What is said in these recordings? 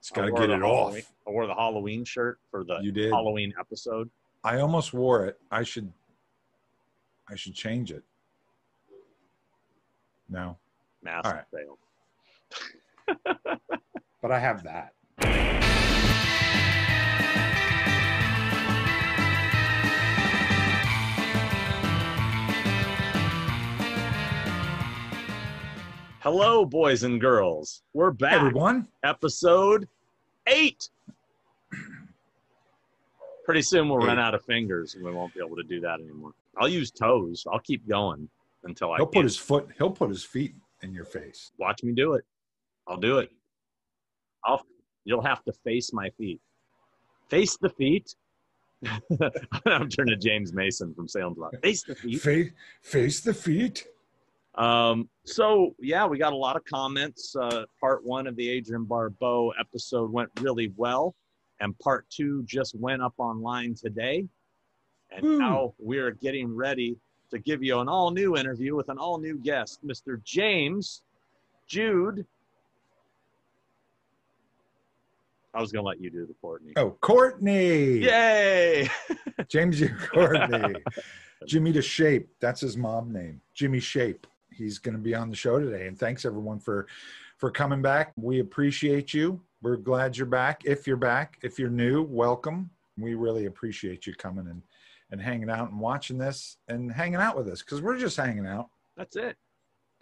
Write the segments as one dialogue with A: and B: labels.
A: It's
B: I
A: got to get it off.
B: Halloween- I wore the Halloween shirt for the
A: You did.
B: Halloween episode.
A: I almost wore it. I should. I should change it. No,
B: Massive
A: All right.
B: fail.
A: but I have that.
B: Hello, boys and girls. We're back.
A: Everyone,
B: Episode eight. Pretty soon we'll run out of fingers and we won't be able to do that anymore. I'll use toes. I'll keep going until I
A: he'll put his foot. He'll put his feet in your face.
B: Watch me do it. I'll do it. I'll. You'll have to face my feet. Face the feet. I'm turning to James Mason from Salem's Lot. Face the feet.
A: Face, face the feet.
B: Um, so yeah, we got a lot of comments. Uh, part one of the Adrienne Barbeau episode went really well, and part two just went up online today. And
A: Woo.
B: now we're getting ready to give you an all new interview with an all new guest, Mr. James Jude. I was gonna let you do the Courtney.
A: Oh, Courtney.
B: Yay!
A: James U. Courtney. Jimmy to Shape. That's his mom name. Jimmy Shape. He's going to be on the show today. And thanks everyone for for coming back. We appreciate you. We're glad you're back. If you're back, if you're new, welcome. We really appreciate you coming and and hanging out and watching this and hanging out with us because we're just hanging out.
B: That's it.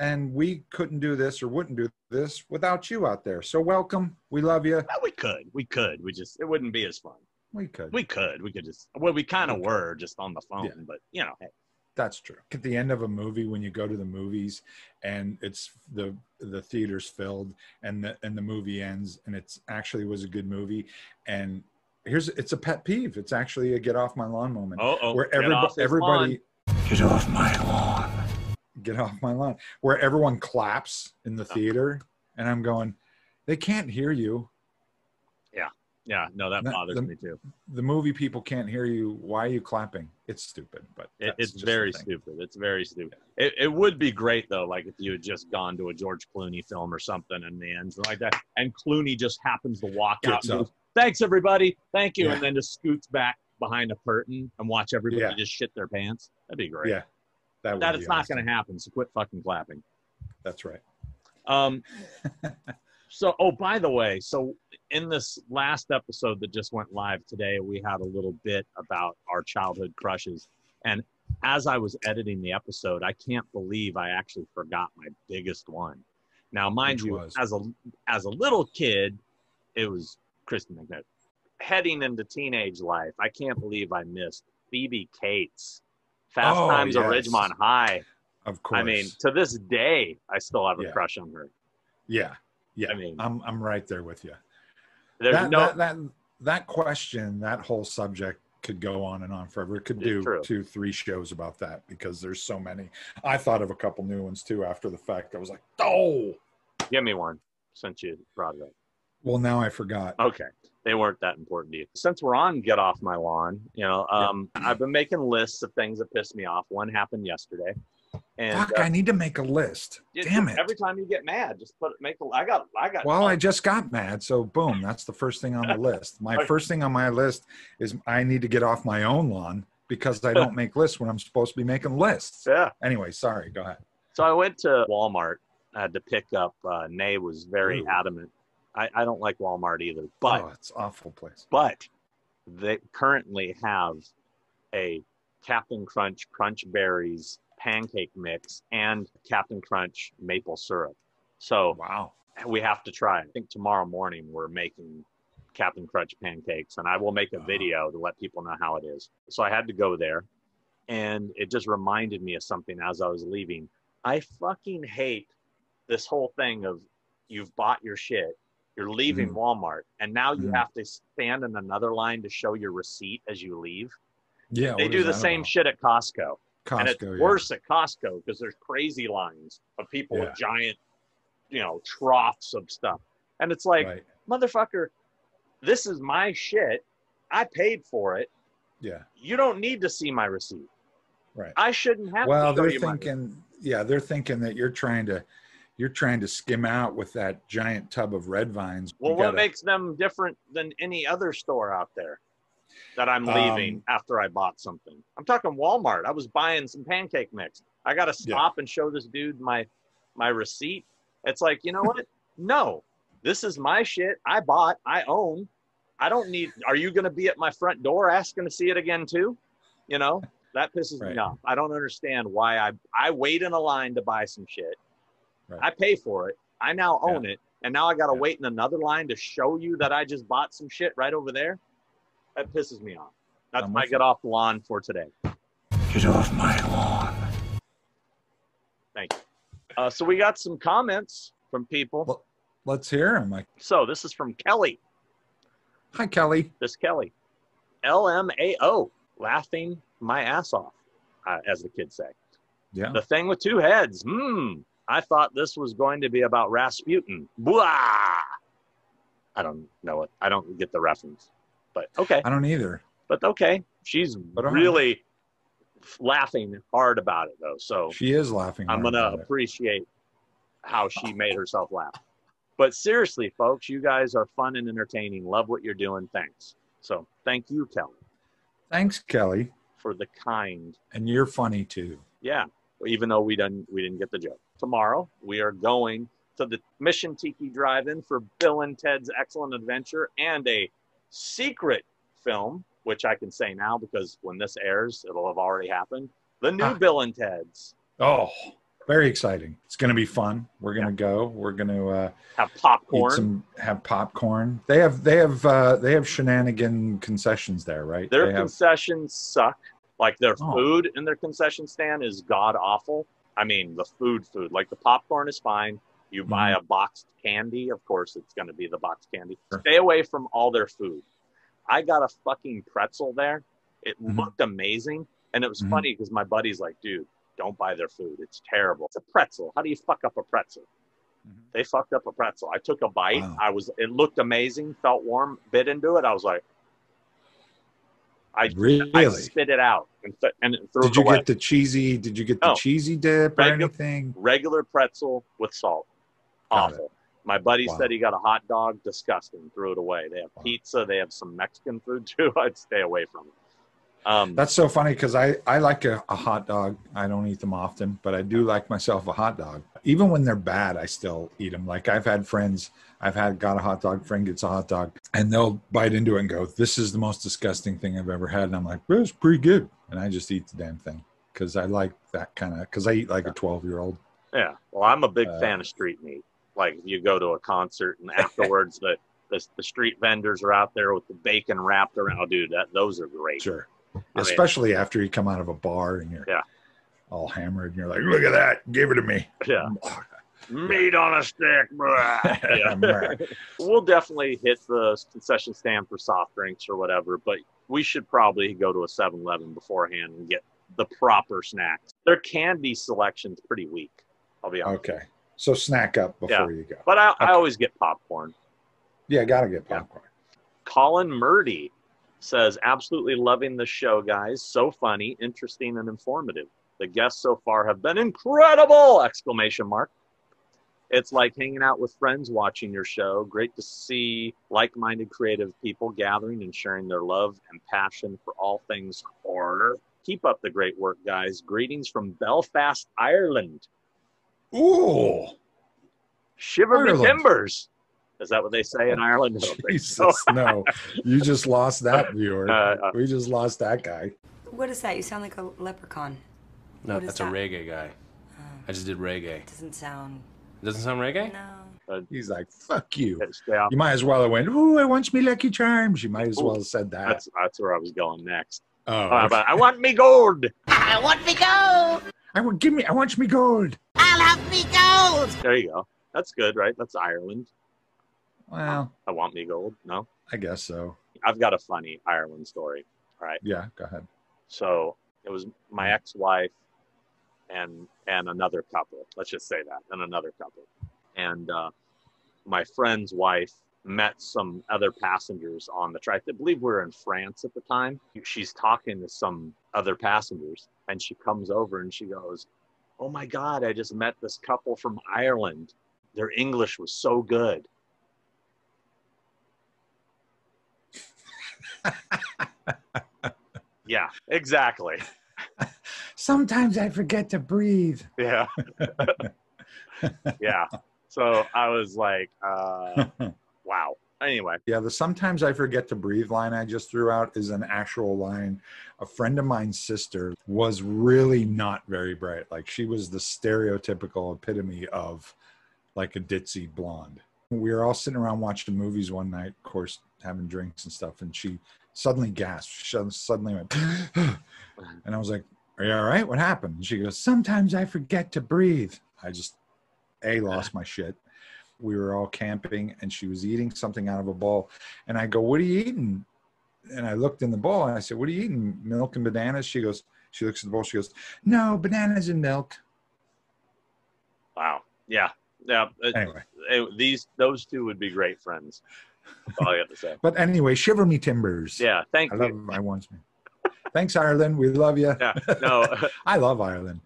A: And we couldn't do this or wouldn't do this without you out there. So welcome. We love you.
B: Well, we could. We could. We just it wouldn't be as fun.
A: We could.
B: We could. We could just. Well, we kind of
A: We
B: were just on the phone,
A: Yeah.
B: but you know, hey,
A: That's true. At the end of a movie, when you go to the movies and it's the the theater's filled and the and the movie ends and it's actually was a good movie and here's it's a pet peeve. It's actually a get off my lawn moment
B: oh, oh,
A: where everybody
B: off
A: everybody
B: lawn.
A: get off my lawn. Get off my lawn. Where everyone claps in the uh-huh. theater and I'm going, they can't hear you.
B: Yeah, no, that bothers
A: the-
B: me too.
A: The movie people can't hear you. Why are you clapping? It's stupid, but
B: It, it's very stupid. It's very stupid. It, it would be great though, like if you had just gone to a George Clooney film or something and the ends like that, and Clooney just happens to walk out
A: Gets
B: and goes, "Thanks everybody, thank you,"
A: Yeah.
B: and then just scoots back behind a curtain and watch everybody
A: Yeah.
B: just shit their pants. That'd be great.
A: Yeah, that would
B: that it's not going to happen. So quit fucking clapping.
A: That's right.
B: Um, so, oh, by the way, so in this last episode that just went live today, we had a little bit about our childhood crushes. And as I was editing the episode, I can't believe I actually forgot my biggest one. Now, mind
A: Which
B: you,
A: was?
B: as a as a little kid, it was Kristen McNett. Heading into teenage life, I can't believe I missed Phoebe Cates, Fast
A: Oh,
B: Times of
A: yes.
B: Ridgemont High.
A: Of course.
B: I mean, to this day, I still have a
A: Yeah.
B: crush on her.
A: yeah, yeah.
B: I mean-
A: I'm I'm right there with you.
B: There's
A: That,
B: no
A: that that that question, that whole subject could go on and on forever. It could do
B: true.
A: two, three shows about that because there's so many. I thought of a couple new ones too after the fact. I was like, oh,
B: Give me one since you brought it up.
A: well, now I forgot.
B: Okay. They weren't that important to you. Since we're on Get Off My Lawn, you know, um, I've been making lists of things that piss me off. One happened yesterday. And
A: Fuck,
B: uh,
A: I need to make a list.
B: it-
A: Damn it.
B: Every time you get mad, just put make a I got I got
A: Well, I just got mad, so boom, that's the first thing on the list. My first thing on my list is I need to get off my own lawn because I don't make lists when I'm supposed to be making lists.
B: yeah.
A: Anyway, sorry, go ahead.
B: So I went to Walmart. I had to pick up uh Nay was very
A: Ooh.
B: adamant. I, I don't like Walmart either. But
A: oh, it's an awful place.
B: but they currently have a Captain Crunch Crunch Berries pancake mix and Captain Crunch maple syrup. So
A: Wow.
B: we have to try. I think tomorrow morning we're making Captain Crunch pancakes, and I will make a
A: Oh.
B: video to let people know how it is. So I had to go there, and it just reminded me of something as I was leaving. I fucking hate this whole thing of you've bought your shit, you're leaving
A: Mhm.
B: Walmart, and now you
A: Mhm.
B: have to stand in another line to show your receipt as you leave.
A: Yeah,
B: they do the same
A: about?
B: shit at Costco.
A: Costco,
B: and it's
A: yeah.
B: worse at Costco because there's crazy lines of people
A: Yeah.
B: with giant, you know, troughs of stuff. And it's like,
A: right.
B: motherfucker, this is my shit. I paid for it.
A: Yeah,
B: You don't need to see my receipt.
A: right.
B: I shouldn't have
A: Well, they're thinking, yeah, they're thinking that you're trying to, You're trying to skim out with that giant tub of red vines.
B: Well, what
A: gotta-
B: makes them different than any other store out there that I'm leaving
A: Um,
B: after I bought something? I'm talking Walmart. I was buying some pancake mix. I got to
A: Yeah.
B: stop and show this dude my my receipt. It's like, you know what? no, this is my shit. I bought. I own. I don't need. Are you going to be at my front door asking to see it again too? You know that pisses
A: Right.
B: me off. I don't understand why I I wait in a line to buy some shit.
A: Right.
B: I pay for it. I now own it, and now I got to
A: Yeah.
B: wait in another line to show you that I just bought some shit right over there. That pisses me off. That's
A: I'm
B: my get off the lawn for today.
A: Get off my lawn.
B: Thank you. Uh, so we got some comments from people.
A: Well- Let's hear them. Like,
B: So this is from Kelly.
A: hi, Kelly.
B: This Kelly, LMAO, laughing my ass off, uh, as the kids say.
A: Yeah.
B: The thing with two heads. Hmm. I thought this was going to be about Rasputin. Blah. I don't know it. I don't get the reference. But okay.
A: I don't either.
B: But okay. She's
A: But right.
B: really laughing hard about it though. So
A: She is laughing.
B: I'm gonna
A: about it.
B: appreciate how she made herself laugh. But seriously, folks, you guys are fun and entertaining. Love what you're doing. Thanks. So thank you, Kelly,
A: Thanks, Kelly.
B: for the kind.
A: And you're funny too.
B: Yeah. Even though we didn't we didn't get the joke. Tomorrow we are going to the Mission Tiki Drive-In for Bill and Ted's Excellent Adventure and a secret film, which I can say now because when this airs, it'll have already happened. The new
A: Ah.
B: Bill and Ted's
A: Oh, very exciting. It's going to be fun. We're going to go. We're going to uh,
B: have
A: eat
B: popcorn.
A: some, have popcorn. They have, they have, uh, they have shenanigan concessions there, right?
B: Their
A: they have,
B: concessions suck. Like their
A: Oh.
B: food in their concession stand is god awful. I mean, the food, food. Like the popcorn is fine. You buy a boxed candy, of course, it's going to be the boxed candy.
A: Mm-hmm. Sure.
B: Stay away from all their food. I got a fucking pretzel there. It
A: Mhm.
B: looked amazing, and it was
A: Mhm.
B: funny because my buddy's like, "Dude, don't buy their food. It's terrible. It's a pretzel. How do you fuck up a pretzel?"
A: Mhm.
B: They fucked up a pretzel. I took a bite.
A: Wow.
B: I was. It looked amazing. Felt warm. Bit into it. I was like, I I
A: really.
B: spit it out and, th- and it threw
A: Did
B: it
A: you
B: away.
A: get the cheesy? Did you get the
B: No.
A: cheesy dip or anything?
B: regular pretzel with salt? Awful. My buddy
A: Wow.
B: said he got a hot dog. Disgusting. Threw it away. They have
A: Wow.
B: pizza. They have some Mexican food too. I'd stay away from it. Um,
A: That's so funny because I, I like a, a hot dog. I don't eat them often, but I do like myself a hot dog. Even when they're bad, I still eat them. Like I've had friends, I've had got a hot dog, friend gets a hot dog, and they'll bite into it and go, This is the most disgusting thing I've ever had. And I'm like, well, It's pretty good. And I just eat the damn thing because I like that kind of, because I eat like a 12 year old.
B: yeah. Well, I'm a big
A: Uh,
B: fan of street meat. Like you go to a concert and afterwards the, the the street vendors are out there with the bacon wrapped around. Oh, dude, that those are great.
A: Sure.
B: mean-
A: Especially after you come out of a bar and you're
B: Yeah.
A: all hammered and you're like, Look at that. Give it to me.
B: Yeah. Meat on a stick. yeah. We'll definitely hit the concession stand for soft drinks or whatever, but we should probably go to a 7 Eleven beforehand and get the proper snacks. Their candy selection's pretty weak, I'll be honest.
A: Okay. So snack up before you go.
B: But I, I always get popcorn.
A: Yeah, gotta get
B: Yeah.
A: popcorn.
B: Colin Murdy says, absolutely loving the show, guys. So funny, interesting, and informative. The guests so far have been incredible! Exclamation mark. It's like hanging out with friends watching your show. Great to see like minded creative people gathering and sharing their love and passion for all things horror. Keep up the great work, guys. Greetings from Belfast, Ireland.
A: Ooh.
B: Shiver me
A: Ireland.
B: timbers. Is that what they say in Ireland? I so.
A: Jesus, no. You just lost that viewer.
B: Uh, uh.
A: we just lost that guy.
C: What is that? You sound like a leprechaun.
D: No,
C: What is
D: that's
C: that?
D: a reggae guy. I just did reggae.
C: Doesn't sound.
D: Doesn't sound reggae?
C: No.
A: He's like, fuck you.
B: Stay.
A: You might as well have went, ooh, I want me Lucky Charms. You might as well have said that.
B: That's that's where I was going next.
A: oh,
B: Uh, but I want me gold.
E: I want me gold.
A: I want, give me, I want me gold.
E: I'll have me gold.
B: There you go. That's good, right? That's Ireland.
A: Well,
B: I want me gold. No,
A: I guess so.
B: I've got a funny Ireland story. All right.
A: Yeah, go ahead.
B: So it was my ex-wife and and another couple. Let's just say that, and another couple. And uh, my friend's wife met some other passengers on the track. I believe we were in France at the time. She's talking to some other passengers, and she comes over and she goes, oh my God, I just met this couple from Ireland. Their English was so good. yeah, exactly.
A: Sometimes I forget to breathe.
B: Yeah. yeah. So I was like, uh, wow. Anyway,
A: Yeah, the sometimes I forget to breathe line I just threw out is an actual line. A friend of mine's sister was really not very bright. Like she was the stereotypical epitome of like a ditzy blonde. We were all sitting around watching movies one night, of course, having drinks and stuff, and she suddenly gasped. She suddenly went, and I was like, Are you all right? What happened? And she goes, Sometimes I forget to breathe. I just, A, lost my shit we were all camping and she was eating something out of a bowl and i go what are you eating and i looked in the bowl and i said what are you eating milk and bananas she goes she looks at the bowl she goes no bananas and milk
B: wow. Yeah. Yeah.
A: Anyway
B: these, those two would be great friends. That's all I have to say.
A: but anyway shiver me timbers
B: Yeah. Thank
A: i
B: you.
A: love i me thanks ireland we love you
B: Yeah. No,
A: i love ireland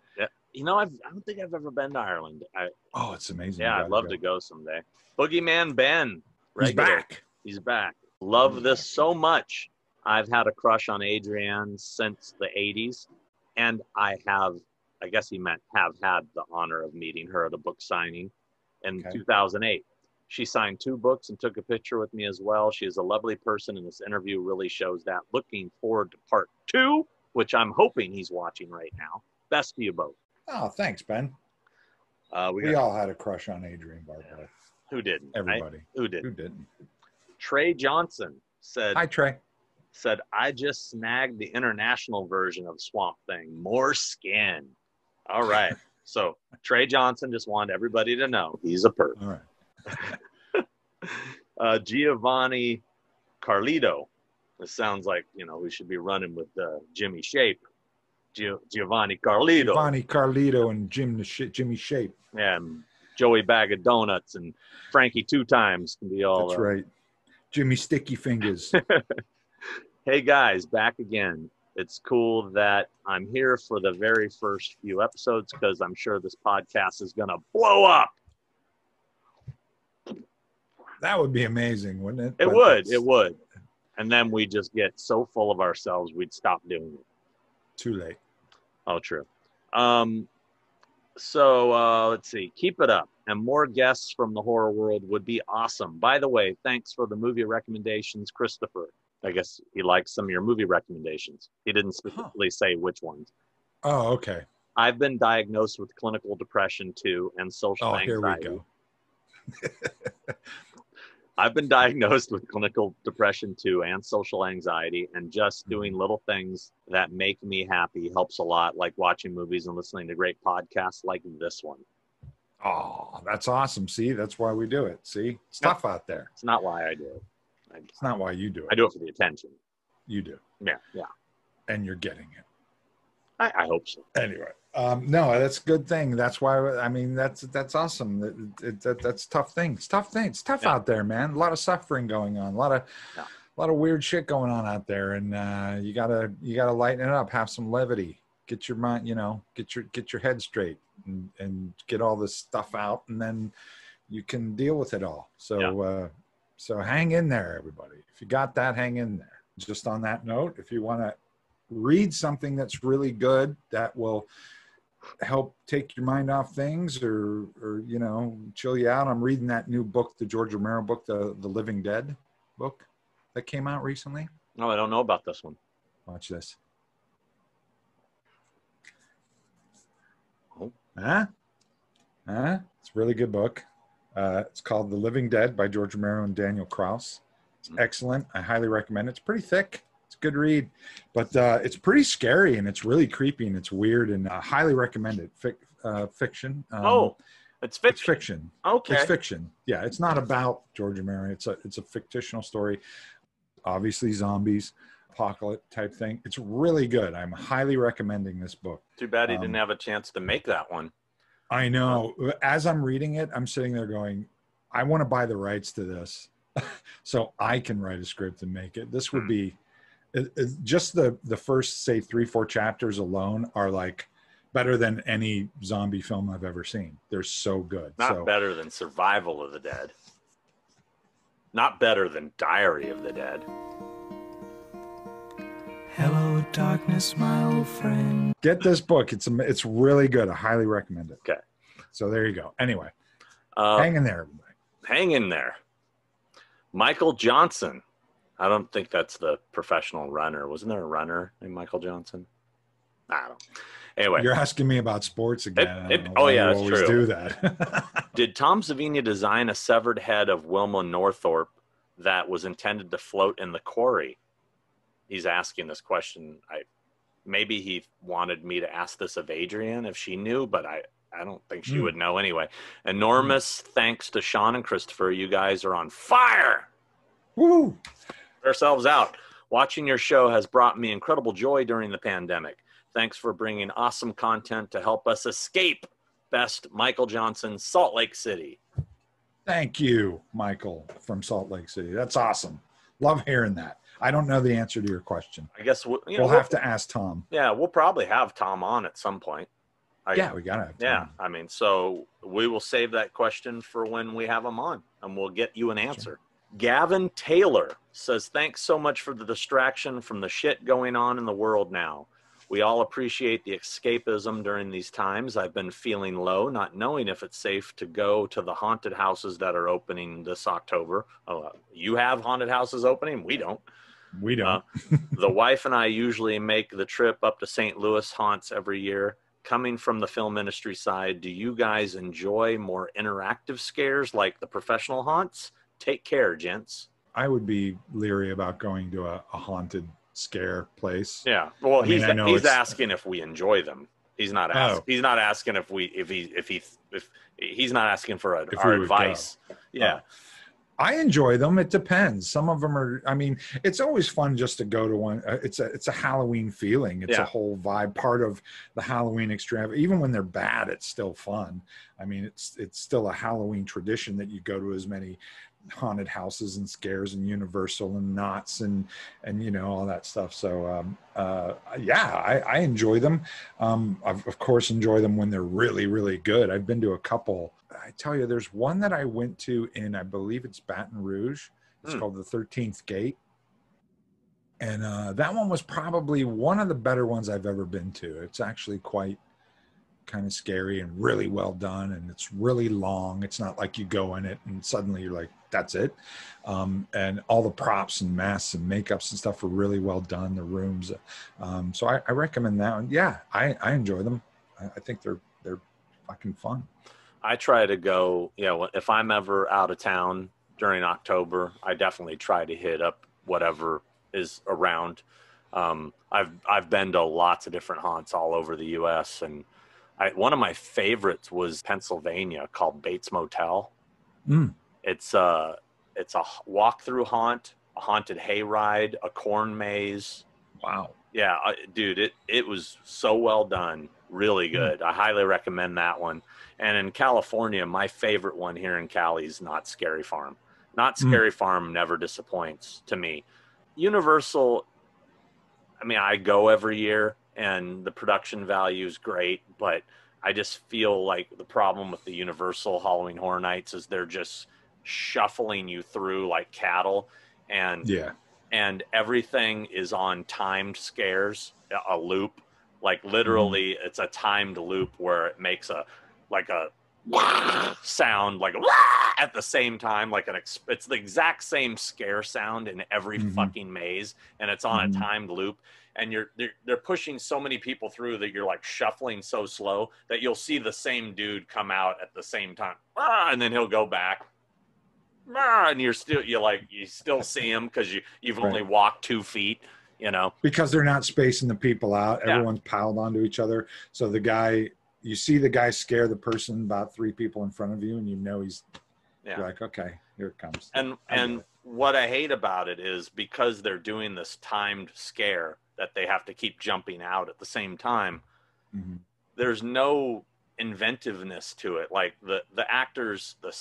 B: you know, I've, I don't think I've ever been to Ireland. I,
A: oh it's amazing
B: yeah, I'd love
A: go.
B: to go someday. Boogeyman Ben.
A: he's back
B: He's back. Love this so much. I've had a crush on Adrienne since the 80s. And I have, I guess he meant have had the honor of meeting her at a book signing in
A: Okay.
B: 2008. She signed two books and took a picture with me as well. She is a lovely person, and this interview really shows that. Looking forward to part two, which I'm hoping he's watching right now. Best to you both.
A: Oh thanks ben
B: Uh, we,
A: we
B: got,
A: all had a crush on adrienne barbeau
B: who didn't?
A: everybody
B: Who
A: who
B: didn't?
A: didn't
B: Trey Johnson said,
A: hi trey
B: said, I just snagged the international version of Swamp Thing, more skin. All right. so Trey Johnson just wanted everybody to know he's a perp.
A: all right
B: Uh, Giovanni Carlito. This sounds like, you know, we should be running with uh, Jimmy Shape. Gio- Giovanni Carlito.
A: Giovanni Carlito and Jim the Sh- Jimmy Shape.
B: And Joey Bag of Donuts and Frankie Two Times can be all.
A: That's
B: uh,
A: right. Jimmy Sticky Fingers.
B: Hey guys, back again. It's cool that I'm here for the very first few episodes because I'm sure this podcast is going to blow up.
A: that would be amazing, wouldn't it?
B: It
A: But
B: would, it would. And then we just get so full of ourselves, we'd stop doing it.
A: Too late.
B: Oh, true. Um, so uh, let's see. Keep it up, and more guests from the horror world would be awesome. By the way, thanks for the movie recommendations, Christopher. I guess he likes some of your movie recommendations. He didn't specifically say which ones.
A: Oh, okay.
B: I've been diagnosed with clinical depression too and social
A: Oh, here
B: anxiety.
A: we go.
B: I've been diagnosed with clinical depression too and social anxiety, and just mm-hmm. doing little things that make me happy helps a lot, like watching movies and listening to great podcasts like this one.
A: Oh, that's awesome. See, that's why we do it. See, it's
B: Yeah.
A: tough out there.
B: It's not why I do it. I,
A: It's not why you do it.
B: I do it for the attention.
A: You do,
B: Yeah, yeah.
A: and you're getting it.
B: I, I hope so.
A: Anyway, um, no, that's a good thing. That's why I mean that's that's awesome. That, it, that that's tough thing. It's tough thing. It's tough
B: Yeah.
A: out there, man. A lot of suffering going on. A lot of
B: Yeah.
A: a lot of weird shit going on out there, and uh, you gotta you gotta lighten it up. Have some levity. Get your mind, you know, get your get your head straight, and, and get all this stuff out, and then you can deal with it all. So uh, so hang in there, everybody. If you got that, hang in there. Just on that note, if you want to read something that's really good that will help take your mind off things or or you know chill you out. I'm reading that new book the george romero book the the living dead book that came out recently.
B: No, I don't know about this one.
A: watch this.
B: Oh.
A: huh? Huh? It's a really good book. Uh, it's called the living dead by george romero and daniel kraus it's
B: Mm.
A: excellent. I highly recommend it. It's pretty thick it's a good read but uh, it's pretty scary and it's really creepy and it's weird and I highly recommended Fic- uh, fiction um,
B: oh, it's
A: it's
B: fiction.
A: fiction.
B: Okay.
A: it's fiction. Yeah it's not about george romero it's a it's a fictional story. Obviously zombies apocalypse type thing. It's really good. I'm highly recommending this book.
B: Too bad he
A: Um,
B: didn't have a chance to make that one.
A: i know. As i'm reading it i'm sitting there going i want to buy the rights to this so i can write a script and make it. This would
B: Hmm.
A: be it, it- just the the first say three four chapters alone are like better than any zombie film I've ever seen. They're so good.
B: Not
A: so
B: better than Survival of the Dead. Not better than Diary of the Dead.
F: Hello, darkness, my old friend.
A: get this book. It's it's really good. I highly recommend it.
B: Okay.
A: So there you go. Anyway,
B: Uh,
A: hang in there, everybody.
B: hang in there. Michael Johnson. I don't think that's the professional runner. Wasn't there a runner named Michael Johnson? I don't. Anyway,
A: You're asking me about sports again. I don't
B: it- oh, yeah, that's
A: always
B: true.
A: do that.
B: did Tom Savini design a severed head of Wilma Northrup that was intended to float in the quarry? He's asking this question. I maybe he wanted me to ask this of Adrienne if she knew, but I I don't think she
A: Hmm.
B: would know anyway. Enormous thanks to Sean and Christopher. You guys are on fire.
A: Woo!
B: Ourselves out. Watching your show has brought me incredible joy during the pandemic. Thanks for bringing awesome content to help us escape. Best Michael Johnson, Salt Lake City.
A: Thank you, Michael from Salt Lake City. That's awesome. Love hearing that. I don't know the answer to your question.
B: I guess we, you know,
A: We'll have to ask Tom.
B: Yeah, we'll probably have Tom on at some point. I,
A: Yeah, we gotta.
B: Yeah, I mean, so we will save that question for when we have him on, and we'll get you an answer. Gavin Taylor says, "Thanks so much for the distraction from the shit going on in the world now. We all appreciate the escapism during these times. I've been feeling low, not knowing if it's safe to go to the haunted houses that are opening this October. Oh, you have haunted houses opening? We don't."
A: We don't.
B: Uh, the wife and I usually make the trip up to St. Louis haunts every year. Coming from the film industry side, do you guys enjoy more interactive scares like the professional haunts? Take care, gents.
A: I would be leery about going to a, a haunted scare place.
B: Yeah. Well,
A: I
B: he's
A: know
B: he's asking if we enjoy them. He's not ask,
A: Oh.
B: he's not asking if we if he if he if he's not asking for a, our
A: would go.
B: advice. Yeah.
A: I enjoy them. It depends. Some of them are. I mean, it's always fun just to go to one. uh, It's a it's a Halloween feeling. It's
B: Yeah.
A: a whole vibe. Part of the Halloween extravaganza. Even when they're bad, it's still fun. I mean, it's it's still a Halloween tradition that you go to as many haunted houses and scares and Universal and Knott's and and you know all that stuff. So um, uh, yeah, I, I enjoy them. Um, I've, of course, enjoy them when they're really really good. I've been to a couple. I tell you, there's one that I went to in I believe it's Baton Rouge. It's
B: Hmm.
A: called the Thirteenth Gate, and uh, that one was probably one of the better ones I've ever been to. It's actually quite kind of scary and really well done and it's really long it's not like you go in it and suddenly you're like that's it um, and all the props and masks and makeups and stuff are really well done the rooms um, so I, I recommend that one yeah i, I enjoy them I, I think they're they're fucking fun
B: I try to go, you know, if I'm ever out of town during October, I definitely try to hit up whatever is around. Um, I've I've been to lots of different haunts all over the U.S. and I, one of my favorites was Pennsylvania called Bates Motel.
A: Mm.
B: It's a it's a walk through haunt, a haunted hayride, a corn maze.
A: wow
B: Yeah, I, dude, it it was so well done, really good. I highly recommend that one. And in California, my favorite one here in Cali is Knott's Scary Farm. Knott's
A: Mm.
B: Scary Farm never disappoints to me. Universal, I mean, I go every year, and the production value is great, but I just feel like the problem with the Universal Halloween Horror Nights is they're just shuffling you through like cattle, and
A: yeah.
B: and everything is on timed scares a loop. Like literally it's a timed loop where it makes a like a sound like a at the same time like an ex- it's the exact same scare sound in every
A: Mhm.
B: fucking maze and it's on
A: Mhm.
B: a timed loop. And you're they're, they're pushing so many people through that you're like shuffling so slow that you'll see the same dude come out at the same time and then he'll go back and you're still you like you still see them because you you've only walked two feet you know?
A: Because they're not spacing the people out.
B: Yeah.
A: everyone's piled onto each other. So the guy you see the guy scare the person about three people in front of you and you know he's
B: yeah.
A: you're like okay here it comes.
B: And
A: I
B: and what i hate about it is because they're doing this timed scare that they have to keep jumping out at the same time
A: Mhm.
B: there's no inventiveness to it like the the actors the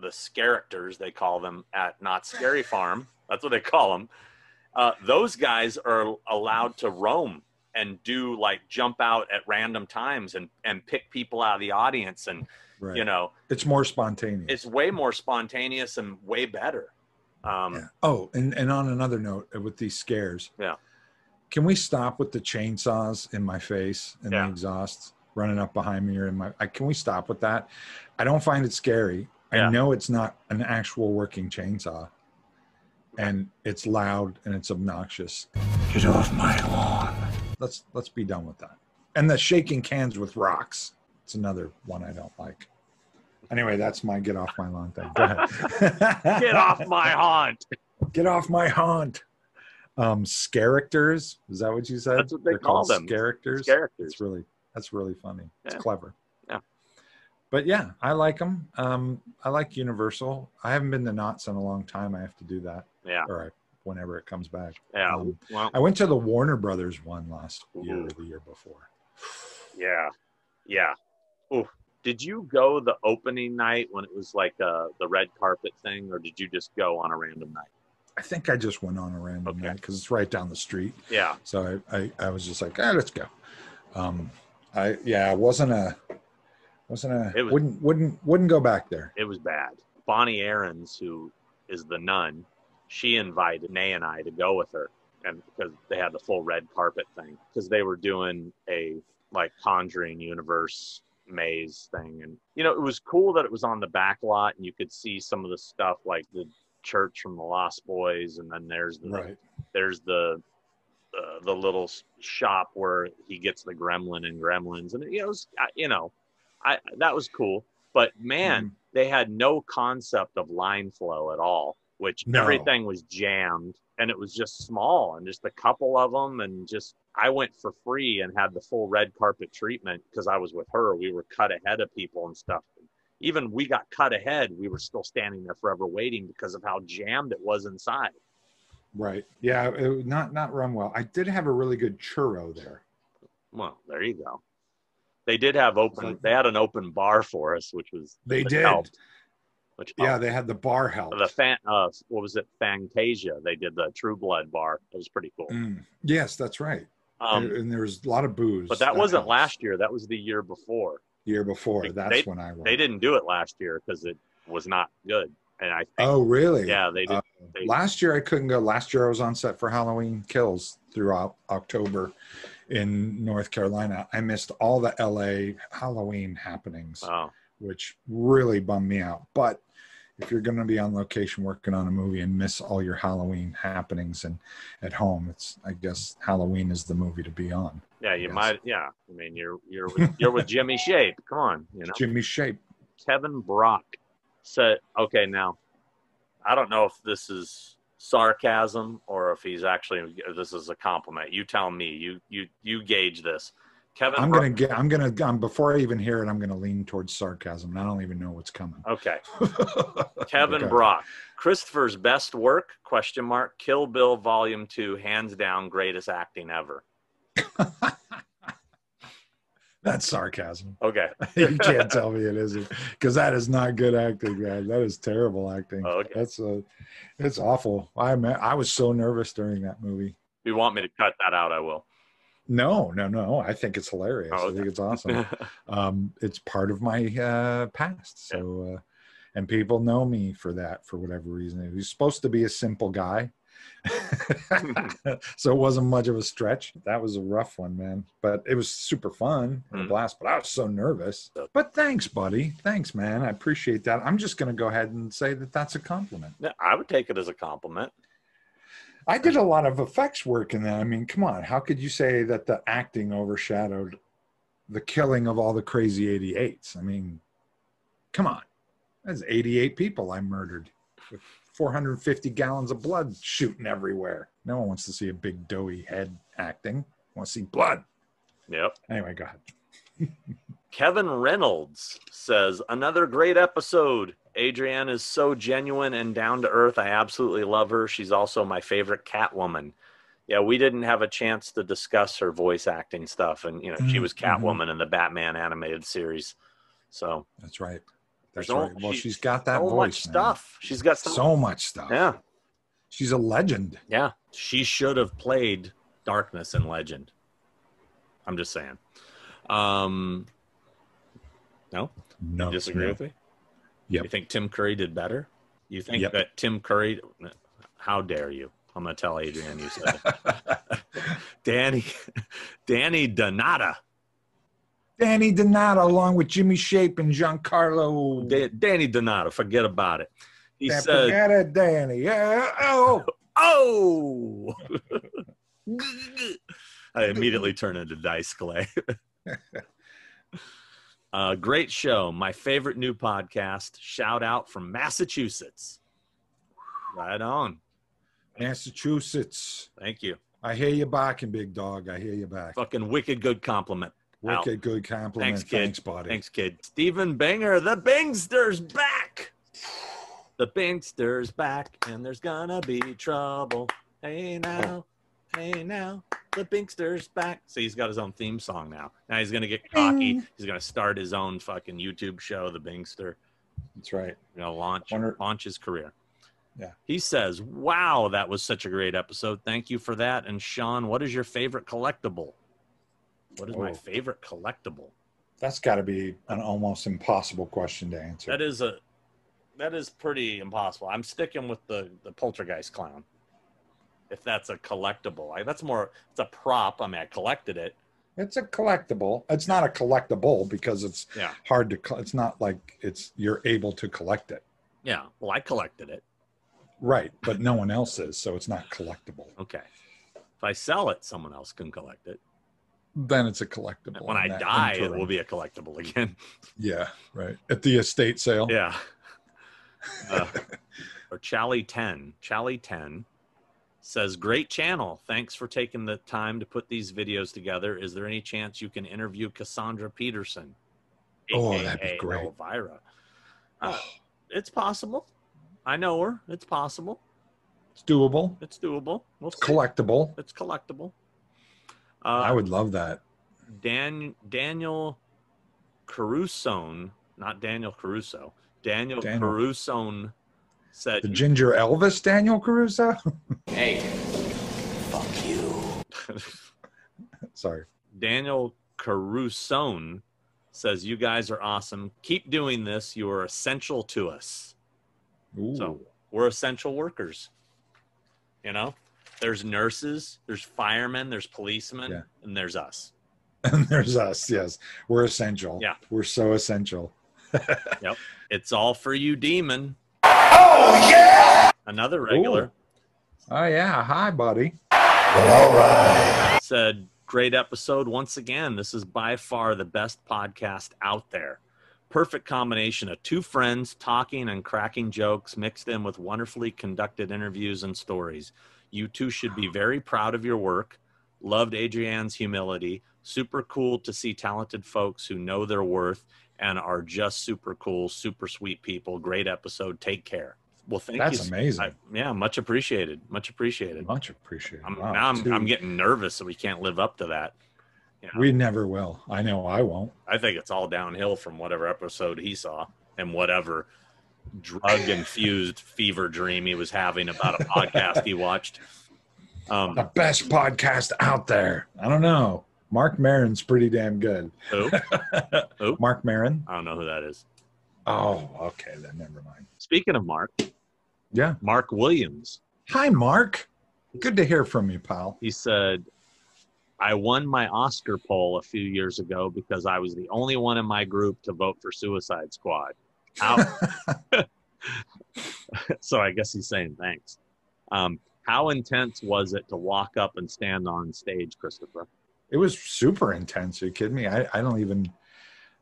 B: the characters they call them at knott's scary farm that's what they call them uh, those guys are allowed to roam and do like jump out at random times and and pick people out of the audience and
A: Right.
B: you know
A: it's more spontaneous.
B: it's way more spontaneous and way better. Um,
A: Yeah. Oh, and, and on another note, uh, with these scares,
B: Yeah.
A: Can we stop with the chainsaws in my face and
B: Yeah.
A: the exhausts running up behind me or in my? I, can we stop with that? I don't find it scary.
B: Yeah.
A: I know it's not an actual working chainsaw, and it's loud and it's obnoxious.
F: Get off my lawn.
A: Let's let's be done with that. And the shaking cans with rocks. It's another one I don't like. Anyway, that's my get off my lawn thing. Go ahead.
B: Get off my haunt.
A: Get off my haunt. Um, characters. Is that what you said?
B: That's what they
A: They're
B: call them.
A: Characters.
B: Characters.
A: It's really that's really funny. It's
B: Yeah.
A: clever.
B: Yeah.
A: But yeah, I like them. Um, I like Universal. I haven't been to Knott's in a long time. I have to do that,
B: Yeah,
A: or I, whenever it comes back.
B: yeah.
A: Um,
B: well,
A: I went to the Warner Brothers one last year or the year before.
B: yeah, yeah. Ooh. Did you go the opening night when it was like uh, the red carpet thing, or did you just go on a random night?
A: I think I just went on a random
B: Okay.
A: night because it's right down the street.
B: Yeah,
A: So I, I, I was just like, ah, let's go. Um, I yeah, it wasn't a wasn't a
B: It was-
A: wouldn't wouldn't wouldn't go back there.
B: it was bad. Bonnie Aarons, who is the nun, she invited Nay and I to go with her, and because they had the full red carpet thing, because they were doing a like Conjuring universe maze thing, and you know it was cool that it was on the back lot and you could see some of the stuff like the church from the Lost Boys, and then there's the
A: Right.
B: there's the uh, the little shop where he gets the gremlin and gremlins and you know, it was, I- you know i that was cool but man
A: Mm-hmm.
B: they had no concept of line flow at all which
A: No.
B: everything was jammed and it was just small and just a couple of them and just i went for free and had the full red carpet treatment because i was with her we were cut ahead of people and stuff even we got cut ahead we were still standing there forever waiting because of how jammed it was inside
A: Right. Yeah. It, not not run well. I did have a really good churro there.
B: Well, there you go. They did have open. they had an open bar for us, which was
A: They did.
B: helped, which
A: Yeah,
B: helped.
A: they had the bar help.
B: the fan. Uh, what was it? Fantasia. They did the True Blood bar. It was pretty cool.
A: Mm. Yes, that's right.
B: Um,
A: and, and there was a lot of booze.
B: but that wasn't
A: helps.
B: last year. That was the year before.
A: year before.
B: They-
A: That's when I went.
B: They didn't do it last year because it was not good. And I think,
A: Oh, really?
B: yeah, they did.
A: Uh,
B: they,
A: Last year I couldn't go. Last year I was on set for Halloween Kills throughout October in North Carolina. I missed all the LA Halloween happenings,
B: oh,
A: which really bummed me out. But if you're going to be on location working on a movie and miss all your Halloween happenings and at home, it's I guess Halloween is the movie to be on.
B: yeah, you might. Yeah, I mean, you're you're with, you're with Jimmy Shape. Come on, you know.
A: Jimmy Shape.
B: Kevin Brock said, okay, now I don't know if this is sarcasm or if he's actually if this is a compliment. You tell me. You you you gauge this. Kevin
A: I'm gonna get. I'm gonna. Um, before I even hear it, I'm gonna lean towards sarcasm. and I don't even know what's coming.
B: Okay. Kevin
A: Okay.
B: Brock. Christopher's best work? Question mark. Kill Bill Volume 2 hands down greatest acting ever.
A: That's sarcasm.
B: Okay.
A: you can't tell me it isn't because that is not good acting, man. That is terrible acting.
B: Oh, okay.
A: That's a, it's awful. I I was so nervous during that movie.
B: If you want me to cut that out, I will.
A: No, no, no. I think it's hilarious.
B: Oh,
A: I think it's awesome. um, it's part of my uh, past. So, uh, and people know me for that for whatever reason. He's supposed to be a simple guy. so it wasn't much of a stretch. That was a rough one, man. But it was super fun and a
B: Mm.
A: blast. But I was so nervous. But thanks, buddy. Thanks, man. I appreciate that. I'm just going to go ahead and say that that's a compliment.
B: Yeah, I would take it as a compliment.
A: I did a lot of effects work in that. I mean, come on. How could you say that the acting overshadowed the killing of all the crazy 88s? I mean, come on. That's 88 people I murdered 450 gallons of blood shooting everywhere. No one wants to see a big doughy head acting. Wants to see blood.
B: Yep.
A: Anyway, go ahead.
B: Kevin Reynolds says, another great episode. Adrienne is so genuine and down to earth. I absolutely love her. She's also my favorite Catwoman. Yeah, we didn't have a chance to discuss her voice acting stuff. And, you know, she
A: Mhm,
B: was Catwoman in the Batman animated series. So,
A: That's right. That's
B: There's
A: right. Well,
B: she-
A: she's got that
B: so
A: voice.
B: much
A: man.
B: stuff. She's got so,
A: So much stuff.
B: Yeah.
A: She's a legend.
B: Yeah. She should have played Darkness and Legend. I'm just saying. Um, no,
A: No,
B: you disagree
A: no.
B: with me?
A: Yep.
B: You think Tim Curry did better? You think
A: Yep.
B: that Tim Curry? How dare you? I'm gonna tell Adrienne you said it. Danny, Danny Donata.
A: Danny Donato along with Jimmy Shape and Giancarlo.
B: Da- Danny Donato. Forget about it. He said,
A: forget it, Danny. Yeah. Oh.
B: "Oh." I immediately turn into Dice Clay. uh, great show. My favorite new podcast. Shout out from Massachusetts. Right on.
A: Massachusetts.
B: Thank you.
A: I hear you barking, big dog. I hear you back.
B: Fucking wicked good compliment. Out.
A: Wicked good compliment.
B: Thanks, kid.
A: Thanks, buddy.
B: Thanks, kid. Stephen Banger, the Bingster's back. The Bingster's back, and there's gonna be trouble. Hey now, oh. hey now, the Bingster's back. So he's got his own theme song now. Now he's gonna get cocky. He's gonna start his own fucking YouTube show, The Bingster.
A: That's right.
B: You know, launch
A: Wonder-
B: launch his career.
A: Yeah.
B: He says, "Wow, that was such a great episode. Thank you for that." And Sean, what is your favorite collectible? What is my
A: Oh.
B: favorite collectible?
A: That's got to be an almost impossible question to answer.
B: That is a that is pretty impossible. I'm sticking with the the poltergeist clown. If that's a collectible, like that's more it's a prop. I mean, I collected it.
A: It's a collectible. It's not a collectible because it's
B: Yeah,
A: hard to. It's not like it's you're able to collect it.
B: yeah. Well, I collected it.
A: Right, but no one else is, so it's not collectible.
B: Okay. If I sell it, someone else can collect it.
A: Then it's a collectible.
B: When I
A: that
B: die, it will be a collectible again.
A: Yeah, right. At the estate sale.
B: Yeah. Uh, or Chally 10. Chally 10 says, Great channel. Thanks for taking the time to put these videos together. Is there any chance you can interview Cassandra Peterson?
A: Oh, that'd be great.
B: Elvira. Uh,
A: Oh,
B: it's possible. I know her. It's possible.
A: it's doable.
B: It's doable. We'll
A: It's
B: see.
A: collectible.
B: It's collectible. Uh,
A: I would love that.
B: Dan Daniel Caruso, not Daniel Caruso. Daniel,
A: Daniel.
B: Caruso said
A: The ginger Elvis Daniel Caruso.
D: Hey, fuck you.
A: Sorry.
B: Daniel Caruso says you guys are awesome. Keep doing this. You are essential to us.
A: Ooh.
B: So we're essential workers. You know, there's nurses, there's firemen, there's policemen,
A: Yeah.
B: and there's us.
A: and there's us. Yes, we're essential.
B: Yeah.
A: we're so essential. Yep.
B: It's all for you, demon. Oh yeah! Another regular.
A: Oh yeah. Hi, buddy. All right.
B: Said, Great episode once again. This is by far the best podcast out there. Perfect combination of two friends talking and cracking jokes mixed in with wonderfully conducted interviews and stories. You two should be very proud of your work. Loved Adrienne's humility. Super cool to see talented folks who know their worth and are just super cool, super sweet people. Great episode. Take care. Well, thank
A: That's
B: you.
A: That's amazing.
B: I- yeah, much appreciated. Much appreciated.
A: Much appreciated.
B: I'm,
A: Wow,
B: now I'm, I'm getting nervous that we can't live up to that. You know,
A: We never will. I know I won't.
B: I think it's all downhill from whatever episode he saw and whatever drug infused fever dream he was having about a podcast he watched. Um,
A: The best podcast out there. I don't know. Marc Maron's pretty damn good.
B: who? Who?
A: Marc Maron.
B: I don't know who that is.
A: Oh, okay. Then never mind.
B: Speaking of Mark,
A: Yeah.
B: Mark Williams,
A: Hi, Mark. Good to hear from you, pal.
B: he said, I won my Oscar poll a few years ago because I was the only one in my group to vote for Suicide Squad. How, so I guess he's saying thanks. Um, how intense was it to walk up and stand on stage, Christopher?
A: It was super intense. Are you kidding me? I, I don't even,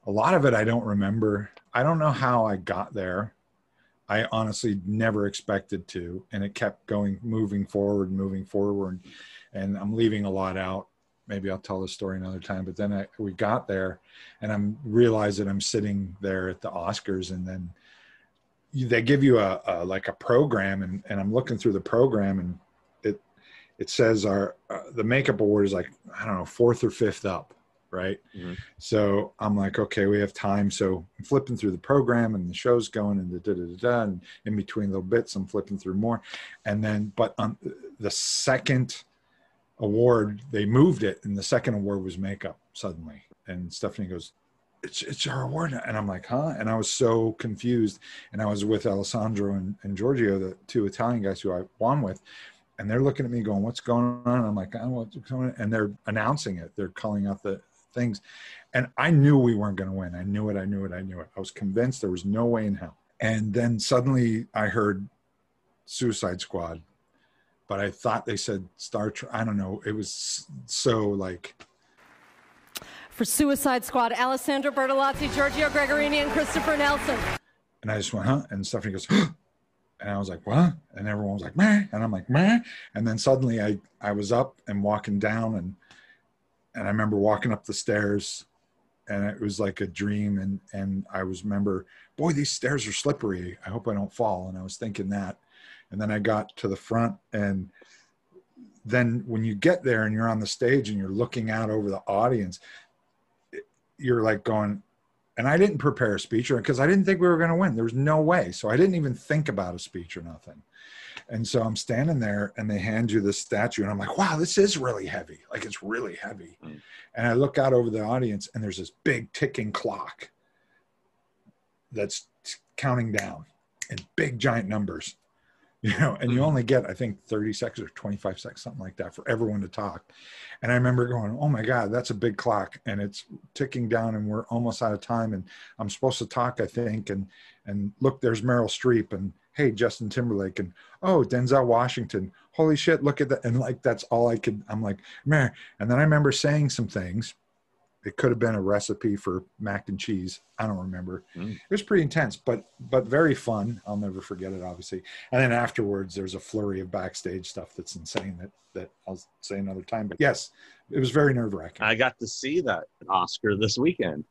A: a lot of it I don't remember. I don't know how I got there. I honestly never expected to. And it kept going, moving forward, moving forward. And I'm leaving a lot out. Maybe I'll tell the story another time. But then I, we got there and I'm realizing I'm sitting there at the Oscars and then they give you a, a like a program and, and I'm looking through the program and it it says our uh, the makeup award is like I don't know fourth or fifth up, right?
B: Mhm.
A: So I'm like, okay, we have time. So I'm flipping through the program and the show's going and da da da, da and in between little bits, I'm flipping through more, and then but on the second award, they moved it, and the second award was makeup suddenly. And Stephanie goes, "It's it's our award," and I'm like, "Huh?" And I was so confused. And I was with Alessandro and, and Giorgio, the two Italian guys who I won with, and they're looking at me going, "What's going on?" I'm like, "I don't know what's going on," and they're announcing it. They're calling out the things, and I knew we weren't going to win. I knew it. I knew it. I knew it. I was convinced there was no way in hell. And then suddenly I heard Suicide Squad, but I thought they said Star Trek. I don't know. It was so like
G: For Suicide Squad, Alessandro Bertolazzi, Giorgio Gregorini, and Christopher Nelson.
A: And I just went, huh? And Stephanie goes, huh? and I was like, what? And everyone was like, meh. And I'm like, meh. And then suddenly I, I was up and walking down and, and I remember walking up the stairs and it was like a dream. And, and I was remember, boy, these stairs are slippery. I hope I don't fall. And I was thinking that. And then I got to the front and then when you get there and you're on the stage and you're looking out over the audience, you're like going, and I didn't prepare a speech or because I didn't think we were going to win. There was no way. So I didn't even think about a speech or nothing. And so I'm standing there and they hand you this statue and I'm like, wow, this is really heavy. Like it's really heavy.
B: Mm.
A: And I look out over the audience and there's this big ticking clock that's counting down in big giant numbers. You know, and you
B: Mhm.
A: only get, I think, 30 seconds or 25 seconds, something like that, for everyone to talk. And I remember going, oh my God, that's a big clock. And it's ticking down and we're almost out of time. And I'm supposed to talk, I think. And and look, there's Meryl Streep and hey, Justin Timberlake and oh, Denzel Washington. Holy shit, look at that. And like that's all I could, I'm like, man. And then I remember saying some things. It could have been a recipe for mac and cheese. I don't remember.
B: Mm.
A: It was pretty intense, but but very fun. I'll never forget it, obviously. And then afterwards, there's a flurry of backstage stuff that's insane that that I'll say another time. But yes, it was very nerve wracking.
B: I got to see that Oscar this weekend.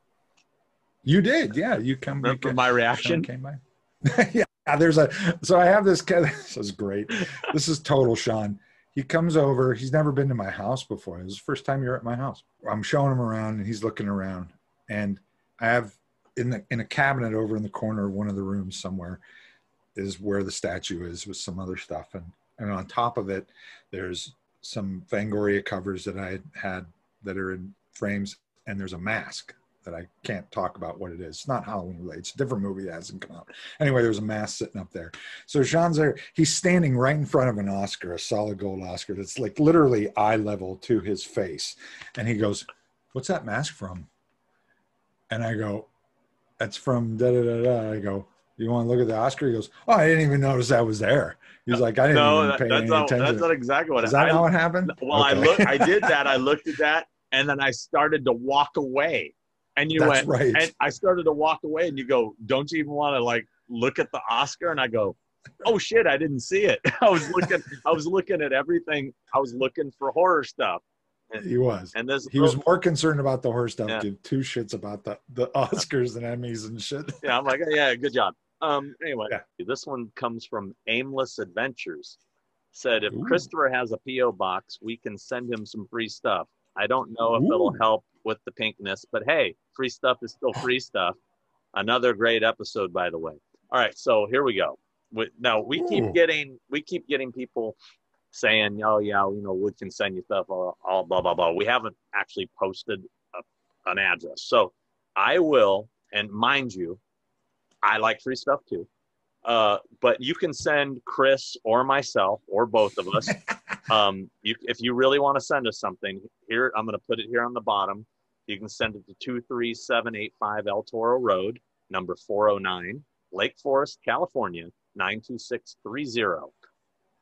A: You did, yeah. You come. you
B: Remember
A: came-
B: my reaction?
A: came by. yeah, there's a. So I have this. This is great. This is total Sean. He comes over. He's never been to my house before. It was the first time you're at my house. I'm showing him around, and he's looking around. And I have in the in a cabinet over in the corner of one of the rooms somewhere is where the statue is with some other stuff, and and on top of it, there's some Fangoria covers that I had had that are in frames, and there's a mask that I can't talk about what it is. It's not Halloween related. It's a different movie that hasn't come out. Anyway, there's a mask sitting up there. So Sean's there. He's standing right in front of an Oscar, a solid gold Oscar that's like literally eye level to his face. And he goes, What's that mask from? And I go, That's from da da da da. I go, You want to look at the Oscar? He goes, Oh, I didn't even notice that was there. He's like, I didn't
B: No,
A: even
B: that,
A: pay
B: that's,
A: any
B: not,
A: attention.
B: that's not exactly what
A: Is that
B: I,
A: not what happened?
B: Well, I
A: Okay.
B: look, I did that. I looked at that, and then I started to walk away. And you
A: That's
B: went,
A: right.
B: and I started to walk away, and you go, "Don't you even want to like look at the Oscar?" And I go, "Oh shit, I didn't see it. I was looking, I was looking at everything. I was looking for horror stuff."
A: He was.
B: And this,
A: He was more concerned about the horror stuff.
B: Yeah.
A: Give two shits about the, the Oscars and Emmys and shit.
B: yeah, I'm like, yeah, good job. Um, anyway,
A: Yeah.
B: this one comes from Aimless Adventures. Said if
A: Ooh.
B: Christopher has a PO box, we can send him some free stuff. I don't know if it'll help with the pinkness, but hey, free stuff is still free stuff. Another great episode, by the way. All right, so here we go. Now we
A: Ooh.
B: keep getting we keep getting people saying, "Oh yeah, you know, we can send you stuff." All, all blah blah blah. We haven't actually posted a, an address, so I will. And mind you, I like free stuff too. Uh, but you can send Chris or myself or both of us. um, you, if you really want to send us something, here I'm going to put it here on the bottom. You can send it to two three seven eight five El Toro Road, number four hundred nine, Lake Forest, California nine two six three zero,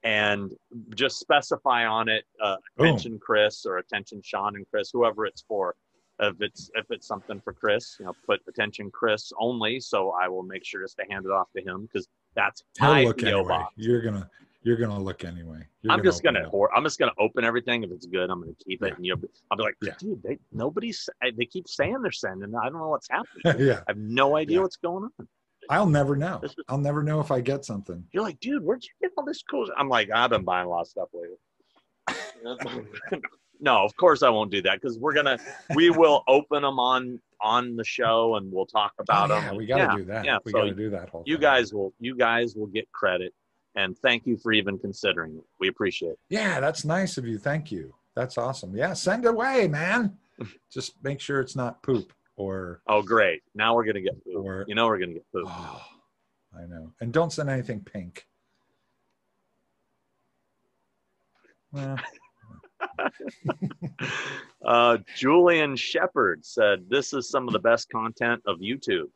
B: and just specify on it uh, attention Chris or attention Sean and Chris, whoever it's for. If it's if it's something for Chris, you know, put attention Chris only. So I will make sure just to hand it off to him because that's
A: He'll
B: my
A: look
B: PO
A: anyway.
B: box.
A: You're gonna you're gonna look anyway. You're
B: I'm just gonna. I'm just gonna open everything. If it's good, I'm gonna keep it.
A: Yeah.
B: And you'll, be- I'll be like,
A: Yeah.
B: dude, they nobody's. Eh, they keep saying they're sending. I don't know what's happening.
A: yeah.
B: I have no idea
A: Yeah.
B: what's going on.
A: I'll never know.
B: Is-
A: I'll never know if I get something.
B: You're like, dude, where'd you get all this cool? I'm like, I've been buying a lot of stuff lately. no, of course I won't do that because we're gonna. We will open them on on the show and we'll talk oh, about
A: Oh,
B: them.
A: yeah, we gotta
B: Yeah,
A: do that.
B: Yeah,
A: we
B: so
A: gotta do that whole
B: you
A: thing.
B: guys will. You guys will get credit. And thank you for even considering it. We appreciate it.
A: Yeah, that's nice of you. Thank you. That's awesome. Yeah, send it away, man. Just make sure it's not poop or
B: Oh, great. Now we're gonna get poop.
A: Or-
B: You know we're gonna get poop.
A: oh, I know. And don't send anything pink. Well,
B: Uh, Julian Shepard said, "This is some of the best content of YouTube."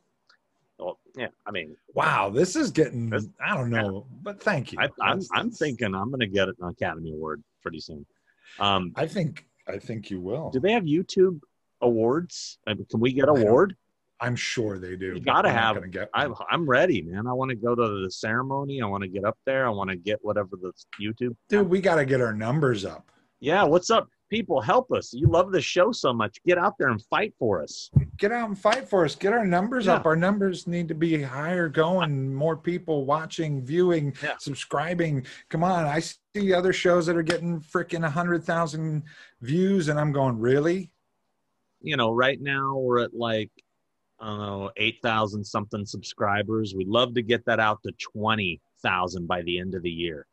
B: Well, yeah, I mean,
A: wow, this is getting
B: That's-
A: I don't know, but thank you.
B: I, I'm,
A: That's-
B: I'm thinking I'm gonna get an Academy Award pretty soon. Um,
A: I think I think you will.
B: do they have YouTube awards? I mean, can we get
A: I
B: award?
A: I'm sure they do.
B: You gotta have-
A: get
B: I'm. I'm ready, man. I want to go to the ceremony. I want to get up there. I want to get whatever the YouTube.
A: dude. We got to get our numbers up.
B: Yeah, what's up, people? Help us! You love the show so much. Get out there and fight for us.
A: Get out and fight for us. Get our numbers
B: Yeah.
A: up. Our numbers need to be higher going. More people watching, viewing,
B: Yeah.
A: subscribing. Come on. I see other shows that are getting freaking 100,000 views, and I'm going, really?
B: you know, right now we're at like, I don't know, 8,000 something subscribers. We'd love to get that out to 20,000 by the end of the year.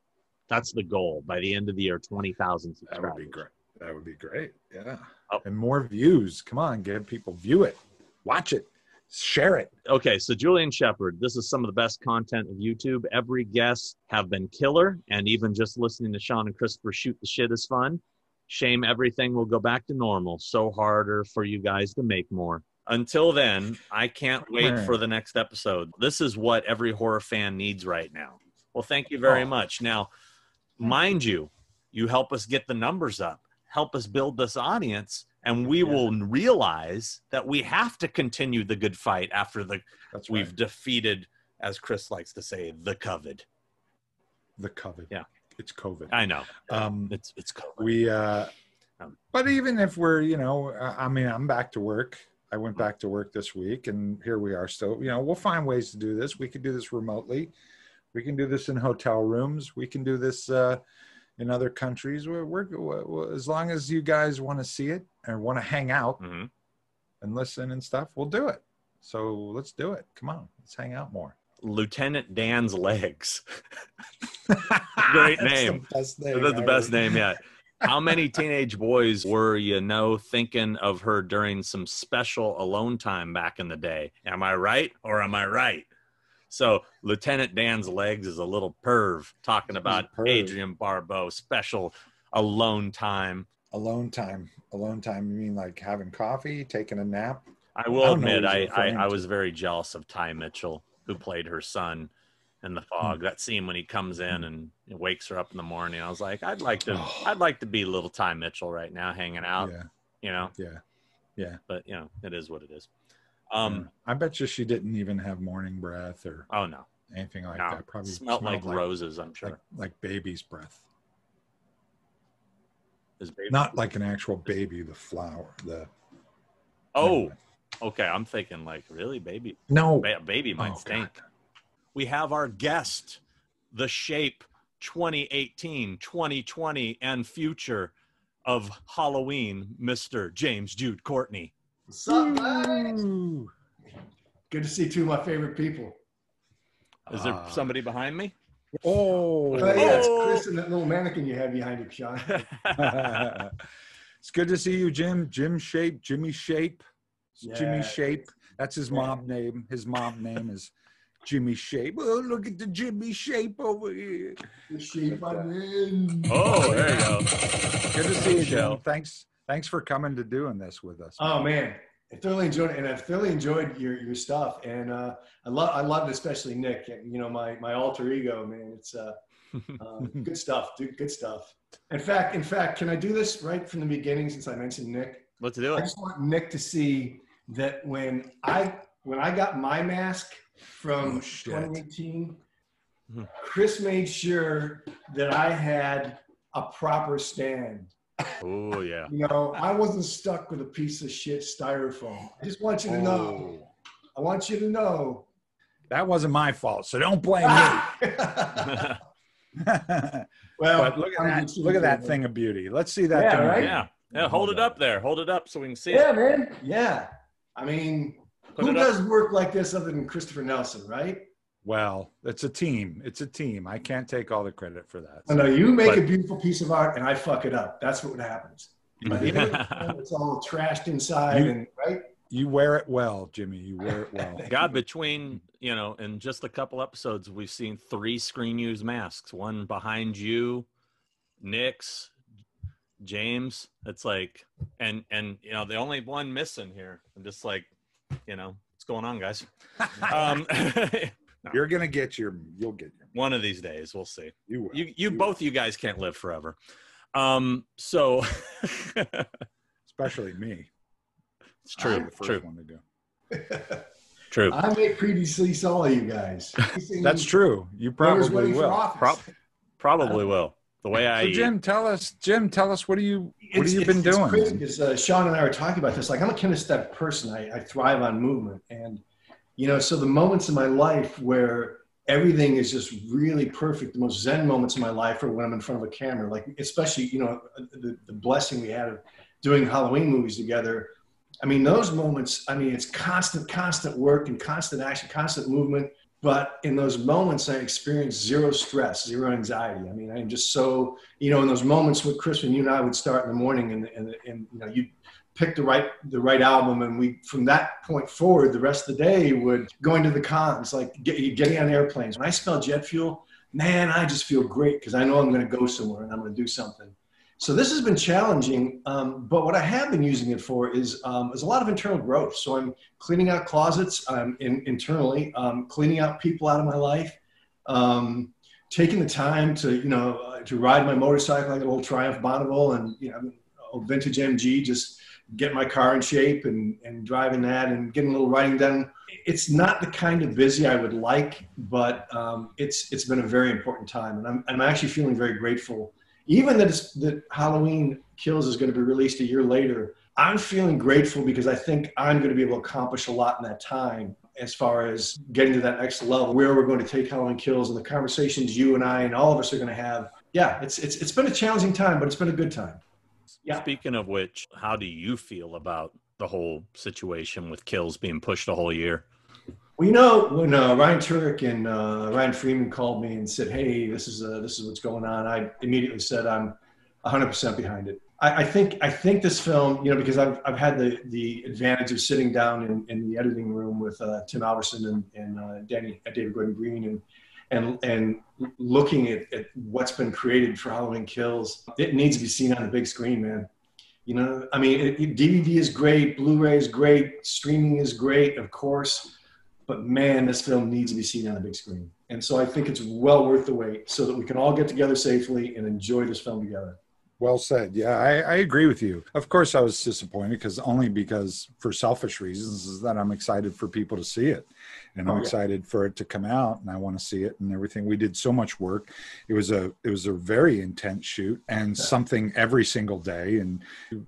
B: That's the goal. By the end of the year, 20,000 subscribers.
A: That would be great. That would be great. Yeah.
B: Oh.
A: And more views. Come on. Get people view it, watch it, share it.
B: Okay, so Julian Shepard, this is some of the best content of YouTube. Every guest have been killer, and even just listening to Sean and Christopher shoot the shit is fun. Shame everything will go back to normal. So harder for you guys to make more. Until then, I can't wait for the next episode. This is what every horror fan needs right now. Well, thank you very
A: Oh.
B: much. Now, mind you, you help us get the numbers up, help us build this audience, and we will realize that we have to continue the good fight after the
A: That's
B: we've
A: right.
B: defeated, as Chris likes to say, the COVID.
A: the COVID.
B: Yeah.
A: It's COVID.
B: I know
A: Um,
B: it's it's COVID.
A: we uh
B: Um,
A: but even if we're you know i mean i'm back to work i went back to work this week and here we are still you know we'll find ways to do this we can do this remotely we can do this in hotel rooms we can do this uh in other countries we're, we're, we as long as you guys want to see it and want to hang out
B: Mhm.
A: and listen and stuff we'll do it so let's do it come on let's hang out more
B: Lieutenant Dan's legs. Great name.
A: best name
B: That's the best name yet. How many teenage boys were you know thinking of her during some special alone time back in the day? Am I right or am I right? So Lieutenant Dan's legs is a little perv talking about
A: perv.
B: Adrienne Barbeau special alone time.
A: alone time alone time you mean like having coffee taking a nap
B: I
A: I
B: will
A: don't
B: admit, I, I, I was very jealous of Ty Mitchell, who played her son in the fog. Hmm. That scene when he comes in and wakes her up in the morning, I was like, I'd like to, I'd like to be little Ty Mitchell right now, hanging out,
A: yeah
B: you know.
A: Yeah.
B: Yeah But you know, it is what it is. Um,
A: I bet you she didn't even have morning breath or
B: oh no,
A: anything like
B: no,
A: that. Probably
B: smelled like roses. I'm sure.
A: like, like baby's breath.
B: Is baby-
A: Not like an actual baby, the flower. The
B: oh, okay. I'm thinking like really, baby,
A: no,
B: ba- baby might
A: Oh,
B: stink.
A: God.
B: we have our guest, the shape 2018, 2020, and future of Halloween, Mr. James Jude Courtney.
H: What's up, guys? Good to see two of my favorite people.
B: Is there
A: Ah.
B: somebody behind me?
A: Oh,
H: Oh, yeah, it's
B: Oh.
H: Chris and that little mannequin you have behind you, Sean.
A: it's good to see you, Jim. Jim Shape, Jimmy Shape, Jimmy Shape. That's his mob name. His mob name is Jimmy Shape. Oh, look at the Jimmy Shape over here.
H: The shape I'm in.
B: Oh, there you go.
A: Good to see you,
B: Show.
A: Jim. Thanks, thanks for coming to doing this with us.
H: Oh man, I thoroughly enjoyed it, and I thoroughly enjoyed your your stuff, and uh, I love I loved especially Nick. You know, my my alter ego, man. It's uh, uh, good stuff, dude. Good stuff. In fact, in fact, can I do this right from the beginning since I mentioned Nick?
B: Let's do it.
H: I just want Nick to see that when I when I got my mask from
A: Oh,
H: 2018,
B: Mhm.
H: Chris made sure that I had a proper stand.
B: Oh, yeah.
H: You know, I wasn't stuck with a piece of shit styrofoam. I just want you to know.
A: Oh.
H: I want you to know.
A: That wasn't my fault, so don't blame me.
H: well,
A: but look at
H: I'm
A: that! Look at that thing of beauty. Let's see that.
H: Yeah,
A: thing
H: right?
B: yeah. Yeah. Hold it up there. Hold it up so we can see it.
H: Yeah,
B: it.
H: man. Yeah. I mean,
B: Put
H: who
B: it up.
H: does work like this other than Christopher Nelson, right?
A: Well, it's a team. It's a team. I can't take all the credit for that.
H: I know you make
B: But-
H: a beautiful piece of art and I fuck it up. That's what happens. But it it's all trashed inside
A: You-
H: and right.
A: You wear it well, Jimmy. You wear it well.
B: God, between you know, in just a couple episodes, we've seen three screen use masks. One behind you, Nick's, James. It's like, and and you know, the only one missing here. I'm just like, you know, what's going on, guys? um,
A: You're gonna get your. You'll get your.
B: one of these days, we'll see.
A: You will.
B: You you both you guys can't live forever. Um, so
A: especially me.
B: it's
A: I'm
B: true,
A: the first
B: true,
A: one to go.
B: true.
H: I may previously saw you guys.
A: That's true. You probably will.
H: office.
B: Prob- Probably will. The way I
A: So
B: eat.
A: Jim, tell us. Jim, tell us. What do you? What
H: It's-
A: have you
H: it's-
A: been
H: it's
A: doing?
H: crazy because uh, Sean and I were talking about this. Like, I'm a kinesthetic person. I, I thrive on movement, and you know, so the moments in my life where everything is just really perfect, the most zen moments in my life are when I'm in front of a camera. Like, especially, you know, the, the blessing we had of doing Halloween movies together. I mean, those moments. I mean, it's constant, constant work and constant action, constant movement. But in those moments, I experience zero stress, zero anxiety. I mean, I'm just so, you know, in those moments with Chris, when you and I would start in the morning and, and, and you know, you pick the right, the right album. And we, from that point forward, the rest of the day would going to the cons, like get, getting on airplanes. When I smell jet fuel, man, I just feel great because I know I'm going to go somewhere and I'm going to do something. So this has been challenging, um, but what I have been using it for is um, is a lot of internal growth. So I'm cleaning out closets um, in, internally, um, cleaning out people out of my life, um, taking the time to you know uh, to ride my motorcycle like an old Triumph Bonneville and you know a vintage MG, just get my car in shape and and driving that and getting a little writing done. It's not the kind of busy I would like, but um, it's it's been a very important time, and I'm I'm actually feeling very grateful even that, it's, that Halloween Kills is going to be released a year later, I'm feeling grateful because I think I'm going to be able to accomplish a lot in that time as far as getting to that next level where we're going to take Halloween Kills and the conversations you and I and all of us are going to have. Yeah, it's, it's, it's been a challenging time, but it's been a good time. Yeah.
B: Speaking of which, how do you feel about the whole situation with kills being pushed a whole year?
H: Well, you know, when uh, Ryan Turek and uh, Ryan Freeman called me and said, "Hey, this is uh, this is what's going on," I immediately said, "I'm 100% behind it." I, I think I think this film, you know, because I've I've had the the advantage of sitting down in, in the editing room with uh, Tim Alverson and and uh, Danny uh, David Gordon Green and and and looking at, at what's been created for Halloween Kills. It needs to be seen on the big screen, man. You know, I mean, it, it- DVD is great, Blu-ray is great, streaming is great, of course but man, this film needs to be seen on the big screen. And so I think it's well worth the wait so that we can all get together safely and enjoy this film together.
A: Well said. Yeah, I, I agree with you. Of course, I was disappointed because only because, for selfish reasons, is that I'm excited for people to see it, and I'm
H: Oh, yeah.
A: excited for it to come out, and I want to see it and everything. We did so much work. It was a it was a very intense shoot and something every single day, and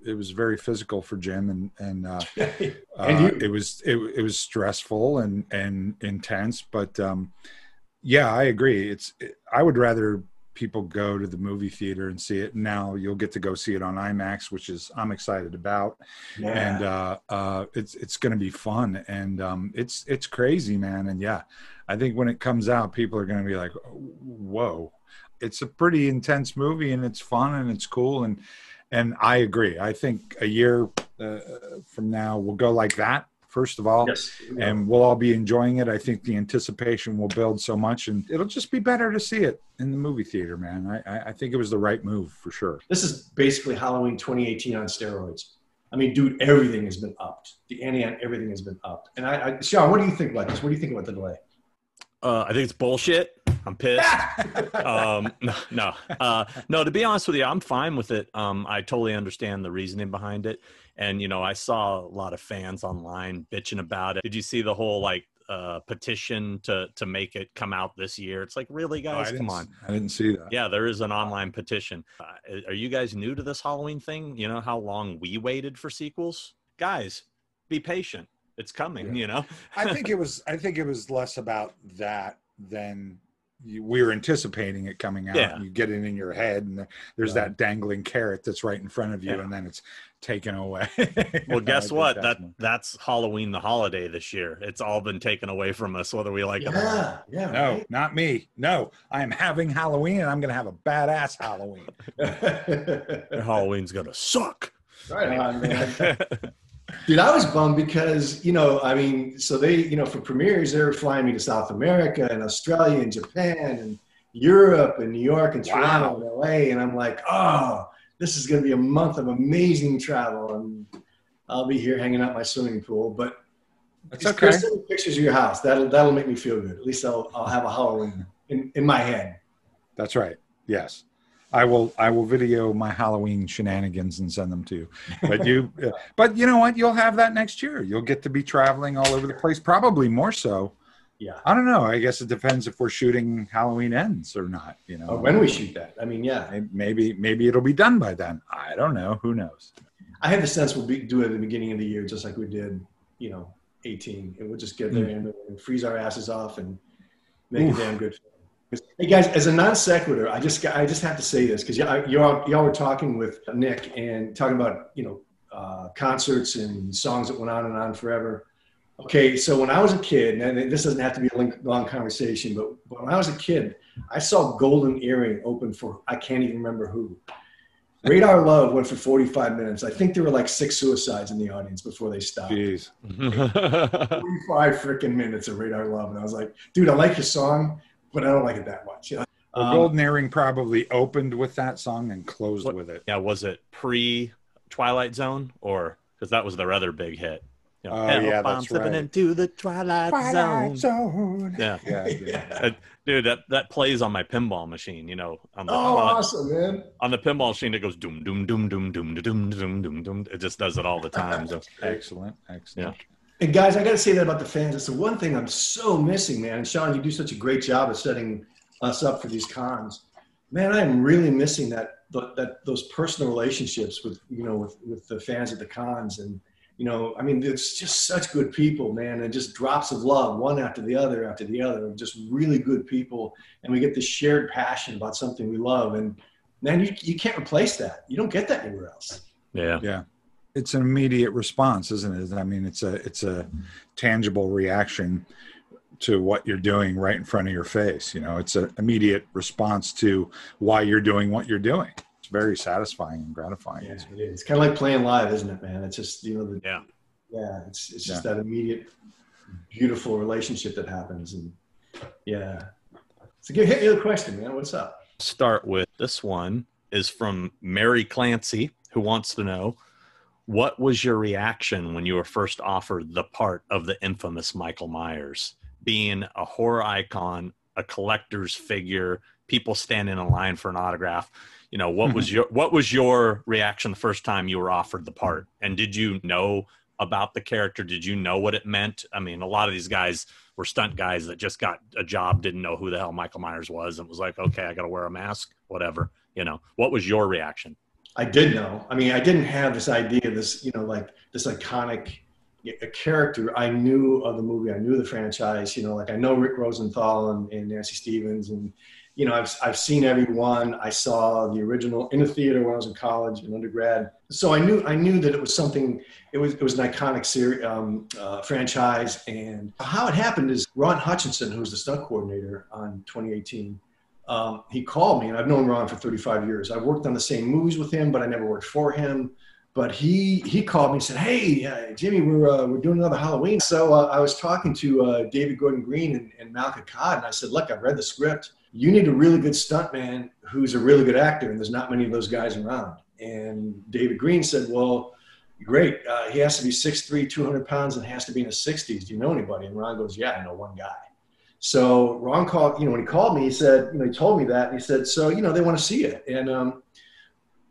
A: it was very physical for Jim and and. Uh,
H: and
A: uh, it was it, it was stressful and and intense but um yeah i agree it's i would rather people go to the movie theater and see it. Now you'll get to go see it on imax which is i'm excited about.
H: Yeah.
A: and uh uh it's it's gonna be fun. And um it's it's crazy man. And yeah i think when it comes out people are gonna be like whoa. It's a pretty intense movie and it's fun and it's cool. And and i agree. I think a year uh, from now we'll go like that first of all
H: yes.
A: and we'll all be enjoying it i think the anticipation will build so much and it'll just be better to see it in the movie theater man i i I think it was the right move for sure
H: this is basically Halloween 2018 on steroids. I mean, dude, everything has been upped. The ante on everything has been upped. And I, I, Sean, what do you think about this? What do you think about the delay?
B: Uh, I think it's bullshit. I'm pissed. um, no, no, uh, no. To be honest with you, I'm fine with it. Um, I totally understand the reasoning behind it, and you know, I saw a lot of fans online bitching about it. Did you see the whole like uh, petition to to make it come out this year? It's like, really,
A: Oh,
B: guys,
A: didn't
B: come on.
A: i didn't see that
B: Yeah, there is an online petition. Uh, are you guys new to this Halloween thing? You know how long we waited for sequels, guys. Be patient. It's coming.
A: Yeah.
B: You know.
A: I think it was I think it was less about that than you, we were anticipating it coming out.
B: Yeah.
A: And you get it in your head, and there's that dangling carrot that's right in front of you,
B: Yeah.
A: and then it's taken away.
B: Well, guess
A: think
B: what?
A: that's
B: That
A: one.
B: that's Halloween, the holiday this year. It's all been taken away from us, whether we like it or not.
H: Yeah, yeah.
A: No, not me. No, I am having Halloween, and I'm going to have a badass Halloween.
B: Halloween's gonna suck.
H: right on, man. Dude, I was bummed because, you know, I mean, so they, you know, for premieres, they were flying me to South America and Australia and Japan and Europe and New York and Toronto and LA. And I'm like, oh, this is going to be a month of amazing travel. And I'll be here hanging out my swimming pool. But just
A: okay.
H: Send me pictures of your house. That'll, that'll make me feel good. At least I'll, I'll have a Halloween in, in my head.
A: That's right. Yes. I will I will video my Halloween shenanigans and send them to you. But you but you know what? You'll have that next year. You'll get to be traveling all over the place, probably more so.
H: Yeah.
A: I don't know. I guess it depends if we're shooting Halloween ends or not, you know.
H: Or when we shoot that. I mean, yeah.
A: Maybe maybe it'll be done by then. I don't know. Who knows?
H: I have the sense we'll be, do it at the beginning of the year, just like we did, you know, 18. And we'll just get there and, and freeze our asses off and make
A: Oof.
H: a damn good film. Hey guys, as a non sequitur, I just I just have to say this because y'all, y'all y'all were talking with Nick and talking about you know uh, concerts and songs that went on and on forever. Okay, so when I was a kid, and this doesn't have to be a long, long conversation, but when I was a kid, I saw Golden Earring open for I can't even remember who. Radar Love went for 45 minutes. I think there were like six suicides in the audience before they stopped.
A: Jeez.
H: 45 freaking minutes of Radar Love. And I was like, dude, I like your song, but I don't like it that much. You know?
A: Well,
H: Um,
A: Golden Earring probably opened with that song and closed
B: What-
A: with it.
B: yeah, was it pre Twilight Zone or because that was their other big hit? You know,
A: Oh, yeah,
B: I'm
A: that's right.
B: into the Twilight, Zone.
A: Zone.
B: Yeah.
A: Yeah, yeah.
B: Uh, dude, that, that plays on my pinball machine. You know, on the
H: Oh,
B: on,
H: awesome, man.
B: on the pinball machine, it goes doom doom doom doom doom doom doom doom doom. It just does it all the time. So
A: Excellent. Excellent.
H: And guys, I got to say that about the fans. It's the one thing I'm so missing, man. And Sean, you do such a great job of setting us up for these cons. Man, I am really missing that that those personal relationships with you know with with the fans at the cons and you know I mean it's just such good people, man, and just drops of love one after the other after the other of just really good people, and we get this shared passion about something we love, and man, you you can't replace that. You don't get that anywhere else.
B: yeah,
A: Yeah. It's an immediate response, isn't it? I mean, it's a it's a tangible reaction to what you're doing right in front of your face. You know, it's an immediate response to why you're doing what you're doing. It's very satisfying and gratifying.
H: Yeah, it is. It's kind of like playing live, isn't it, man? It's just you know the
B: yeah.
H: yeah it's it's just that immediate beautiful relationship that happens and yeah so get hit me the question man what's up
B: Start with this one is from Mary Clancy, who wants to know what was your reaction when you were first offered the part of the infamous Michael Myers, being a horror icon, a collector's figure, people standing in line for an autograph. You know, what was mm-hmm. your what was your reaction the first time you were offered the part? And did you know about the character? Did you know what it meant? I mean, a lot of these guys were stunt guys that just got a job, didn't know who the hell Michael Myers was, and was like, okay, I got to wear a mask, whatever. You know, what was your reaction?
H: I did know. I mean i didn't have this idea this you know like this iconic character. I knew of the movie. I knew the franchise you know like i know rick rosenthal and, and nancy stephens and you know I've, I've seen every one. I saw the original in the theater when i was in college and undergrad. So i knew i knew that it was something it was it was an iconic series um, uh, franchise. And how it happened is ron hutchinson who's the stunt coordinator on 2018 um, he called me, and I've known Ron for 35 years. I've worked on the same movies with him, but I never worked for him. But he he called me and said, "Hey, uh, Jimmy, we're uh, we're doing another Halloween." So uh, I was talking to uh, David Gordon Green and, and Malek Akkad, and I said, "Look, I've read the script. You need a really good stuntman who's a really good actor, and there's not many of those guys around." And David Green said, "Well." Great. Uh, he has to be 6'3", 200 pounds, and has to be in his 60s. Do you know anybody? And Ron goes, Yeah, I know one guy. So Ron called, you know, when he called me, he said, you know, he told me that. He said, so, you know, they want to see it. And um,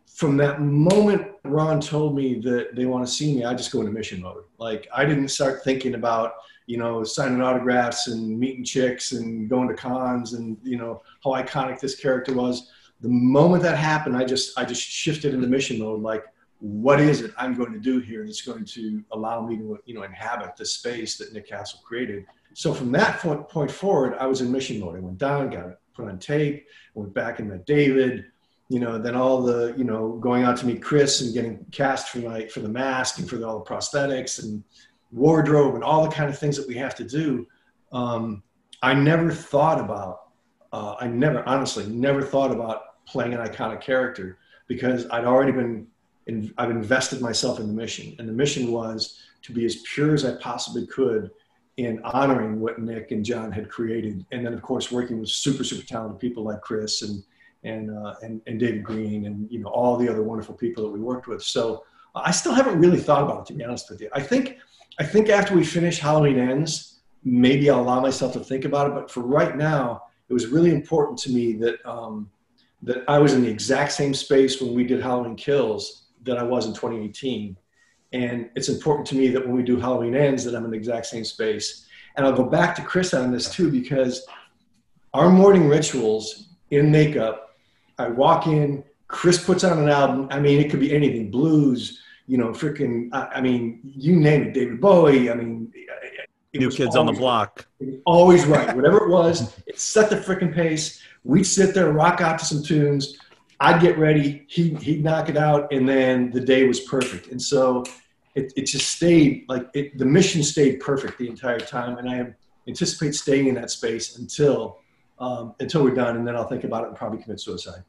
H: from that moment, Ron told me that they want to see me, I just go into mission mode. Like I didn't start thinking about, you know, signing autographs and meeting chicks and going to cons and, you know, how iconic this character was. The moment that happened, I just, I just shifted into mission mode. Like, what is it I'm going to do here that's going to allow me to, you know, inhabit the space that Nick Castle created? So from that point, forward, I was in mission mode. I went down, got put on tape, went back and met David. You know, then all the you know going out to meet Chris and getting cast for my for the mask and for the, all the prosthetics and wardrobe and all the kind of things that we have to do. Um, I never thought about. Uh, I never, honestly, never thought about playing an iconic character because I'd already been. In, I've invested myself in the mission, and the mission was to be as pure as I possibly could in honoring what Nick and John had created, and then of course working with super super talented people like Chris and and uh, and, and David Green and you know all the other wonderful people that we worked with. So uh, I still haven't really thought about it to be honest with you. I think I think after we finish Halloween Ends, maybe I'll allow myself to think about it. But for right now, it was really important to me that um, that I was in the exact same space when we did Halloween Kills that I was in 2018 and it's important to me that when we do Halloween Ends, that I'm in the exact same space. And I'll go back to Chris on this too, because our morning rituals in makeup, I walk in, Chris puts on an album. I mean, it could be anything blues, you know, freaking, I, I mean, you name it, David Bowie. I mean,
B: New Kids on the Block.
H: Always right. Whatever it was, it set the freaking pace. We'd sit there, rock out to some tunes. I'd get ready. He, he'd knock it out. And then the day was perfect. And so it, it just stayed like it, the mission stayed perfect the entire time, and I anticipate staying in that space until um, until we're done, and then I'll think about it and probably commit suicide.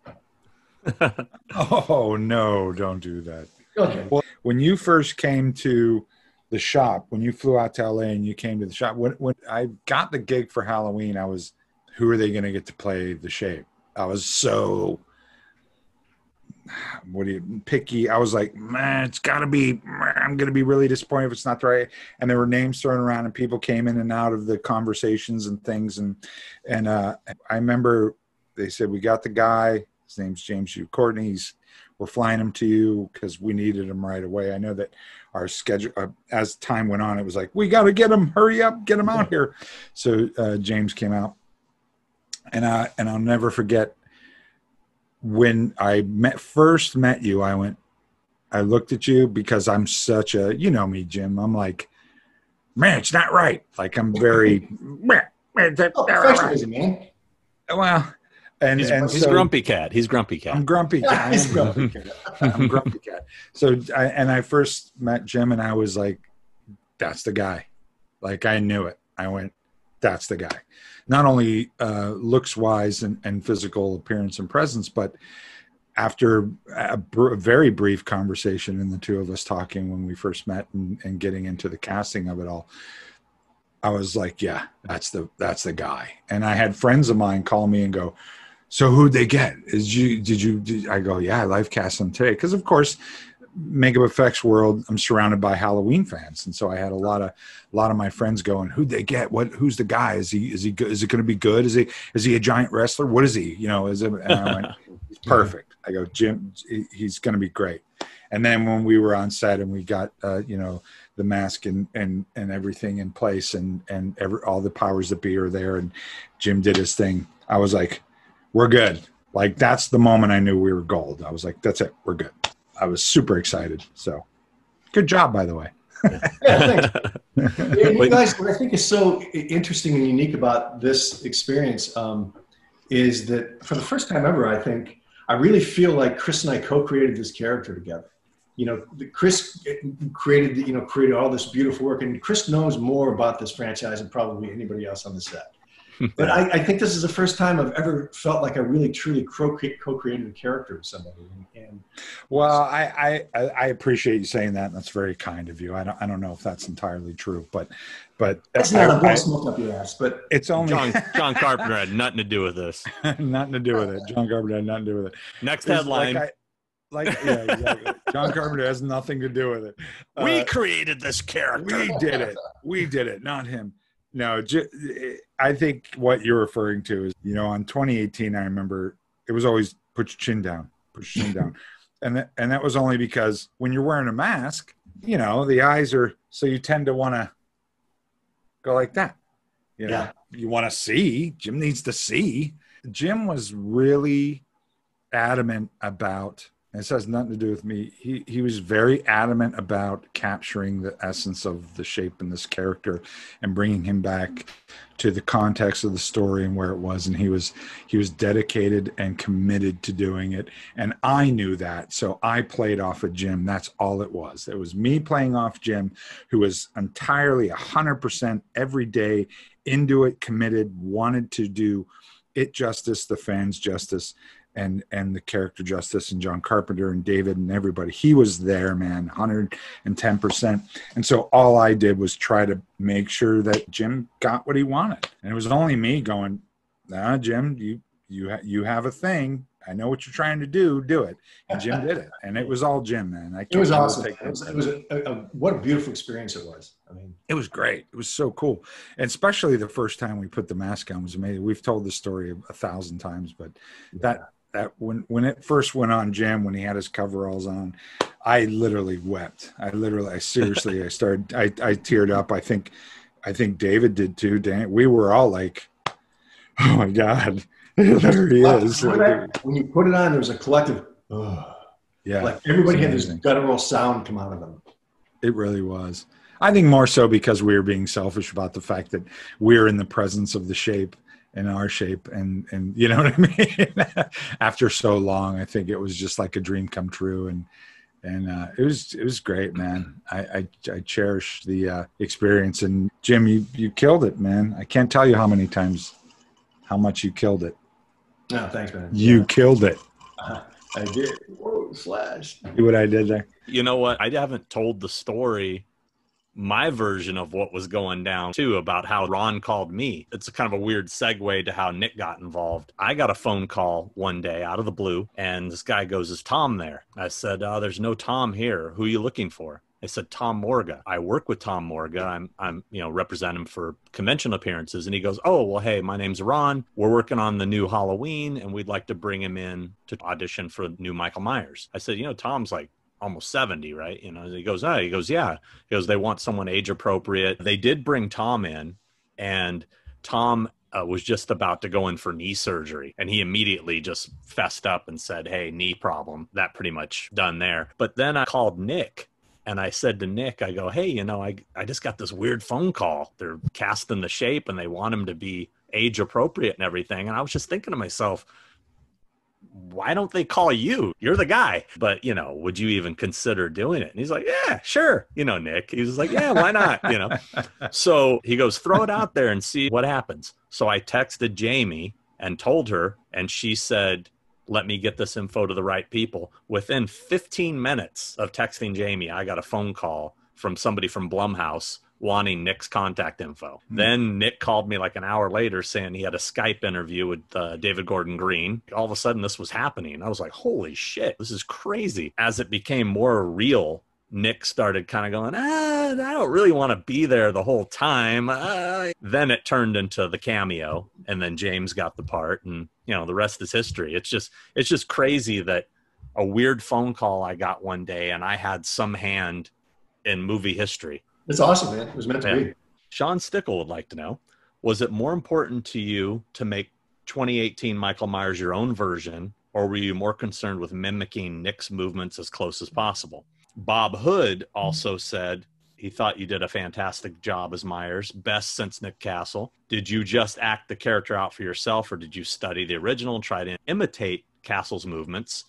A: oh no! Don't do that.
H: Okay.
A: Well, when you first came to the shop, when you flew out to LA and you came to the shop, when when I got the gig for Halloween, I was, who are they going to get to play the shape? I was so what do you picky? I was like, man, it's got to be. I'm going to be really disappointed if it's not the right. And there were names thrown around, and people came in and out of the conversations and things. And and uh, I remember they said we got the guy. His name's James Jude Courtney's. We're flying him to you because we needed him right away. I know that our schedule, uh, as time went on, it was like we got to get him. Hurry up, get him out here. So uh, James came out, and I and I'll never forget when I met first met you, I went, I looked at you because I'm such a, you know me, Jim. I'm like, man, it's not right. Like I'm very, man,
H: oh, right. man.
A: Well, and
B: he's,
A: and
B: he's
A: so,
B: grumpy cat. He's grumpy cat.
A: I'm grumpy cat.
H: he's grumpy cat.
A: I'm grumpy cat. So, I, and I first met Jim, and I was like, that's the guy. Like I knew it. I went, that's the guy not only uh, looks wise and, and, physical appearance and presence, but after a, br- a, very brief conversation and the two of us talking when we first met and, and, getting into the casting of it all, I was like, yeah, that's the that's the guy. And I had friends of mine call me and go, so who'd they get? Is you did you? Did, I go, yeah, I live cast them today because of course makeup effects world i'm surrounded by halloween fans. And so i had a lot of a lot of my friends going who'd they get? What who's the guy? Is he is he good is it going to be good? Is he is he a giant wrestler? What is he? You know is it and i went he's perfect. I go jim he's going to be great. And then when we were on set and we got uh, you know the mask and and and everything in place and and every, all the powers that be are there and jim did his thing i was like we're good. Like that's the moment i knew we were gold. I was like that's it. We're good I was super excited. So good job, by the way.
H: yeah, thanks. you guys, what I think is so interesting and unique about this experience um, is that for the first time ever, I think I really feel like Chris and I co-created this character together. You know, Chris created, you know, created all this beautiful work, and Chris knows more about this franchise than probably anybody else on the set but I, I, think this is the first time I've ever felt like I really truly co-created a character with somebody. And, and
A: well, I, I, I appreciate you saying that. And that's very kind of you. I don't I don't know if that's entirely true, but but
H: that's not I, a smoke up your ass. But
A: it's only
B: John, John Carpenter had nothing to do with this.
A: nothing to do with it. John Carpenter had nothing to do with it.
B: Next headline.
A: Like like yeah, exactly. John Carpenter has nothing to do with it.
B: We uh, created this character.
A: We did it. We did it, not him. No, I think what you're referring to is, you know, on 2018, I remember it was always put your chin down, put your chin down. And that, and that was only because when you're wearing a mask, you know, the eyes are, so you tend to want to go like that. You know, yeah. you want to see. Jim needs to see. Jim was really adamant about This has nothing to do with me. He he was very adamant about capturing the essence of the shape in this character and bringing him back to the context of the story and where it was. And he was he was dedicated and committed to doing it. And I knew that. So I played off of Jim. That's all it was. It was me playing off Jim who was entirely 100% every day into it committed wanted to do it justice the fans justice and and the character justice and John Carpenter and David and everybody. He was there, man, 110%. And so all I did was try to make sure that Jim got what he wanted. And it was only me going, "Nah, Jim, you you ha- you have a thing. I know what you're trying to do. Do it." And Jim did it. And it was all Jim, man. I
H: It was awesome. It was, it was a, a, what a beautiful experience it was. I mean,
A: It was great. It was so cool, and especially the first time we put the mask on was amazing. We've told the story a thousand times, but that that when when it first went on Jim when he had his coveralls on, I literally wept. I literally, I seriously, I started, I I teared up. I think, I think David did too. Dan, we were all like, "Oh my god, there he is!"
H: That? when you put it on, there was a collective, "Ugh."
A: Yeah,
H: like everybody had this guttural sound come out of them.
A: It really was. I think more so because we were being selfish about the fact that we're in the presence of the shape in our shape and and you know what I mean after so long I think it was just like a dream come true and and uh, it was it was great man I I, I cherish the uh, experience and Jim you you killed it man I can't tell you how many times how much you killed it
H: No, thanks, man.
A: you killed it
H: I did. Whoa, slash.
A: see what I did there
B: You know what? I haven't told the story, my version of what was going down too, about how Ron called me. It's kind of a weird segue to how Nick got involved. I got a phone call one day out of the blue, and this guy goes, Is Tom there? I said, Oh, there's no Tom here. Who are you looking for? I said Tom Morga. I work with Tom Morga. I'm I'm you know represent him for convention appearances, and he goes, "Oh well, hey, my name's Ron. We're working on the new Halloween, and we'd like to bring him in to audition for new Michael Myers." I said, "You know, Tom's like almost 70, right? You know, he goes, "Oh, he goes, yeah." He goes, "They want someone age appropriate." They did bring Tom in, and Tom uh, was just about to go in for knee surgery and he immediately just fessed up and said hey knee problem that pretty much done there but then i called nick and I said to Nick, I go, hey, you know, I, I just got this weird phone call. They're casting the shape and they want him to be age appropriate and everything. And I was just thinking to myself, why don't they call you? You're the guy. But, you know, would you even consider doing it? And he's like, yeah, sure. You know, Nick, he was like, yeah, why not? You know, so he goes, throw it out there and see what happens. So I texted Jamie and told her, and she said, let me get this info to the right people. Within 15 minutes of texting Jamie, I got a phone call from somebody from Blumhouse wanting Nick's contact info.
A: Hmm.
B: Then Nick called me like an hour later saying he had a Skype interview with uh, David Gordon Green. All of a sudden, this was happening. I was like, holy shit, this is crazy. As it became more real, Nick started kind of going, ah, I don't really want to be there the whole time. Uh, then it turned into the cameo, and then James got the part, and you know the rest is history. It's just it's just crazy that a weird phone call I got one day, and I had some hand in movie history.
H: It's awesome, man. It was meant to be.
B: Sean Stickle would like to know: Was it more important to you to make 2018 Michael Myers your own version, or were you more concerned with mimicking Nick's movements as close as possible? Bob Hood also said he thought you did a fantastic job as Myers, best since Nick Castle. Did you just act the character out for yourself, or did you study the original and try to imitate Castle's movements?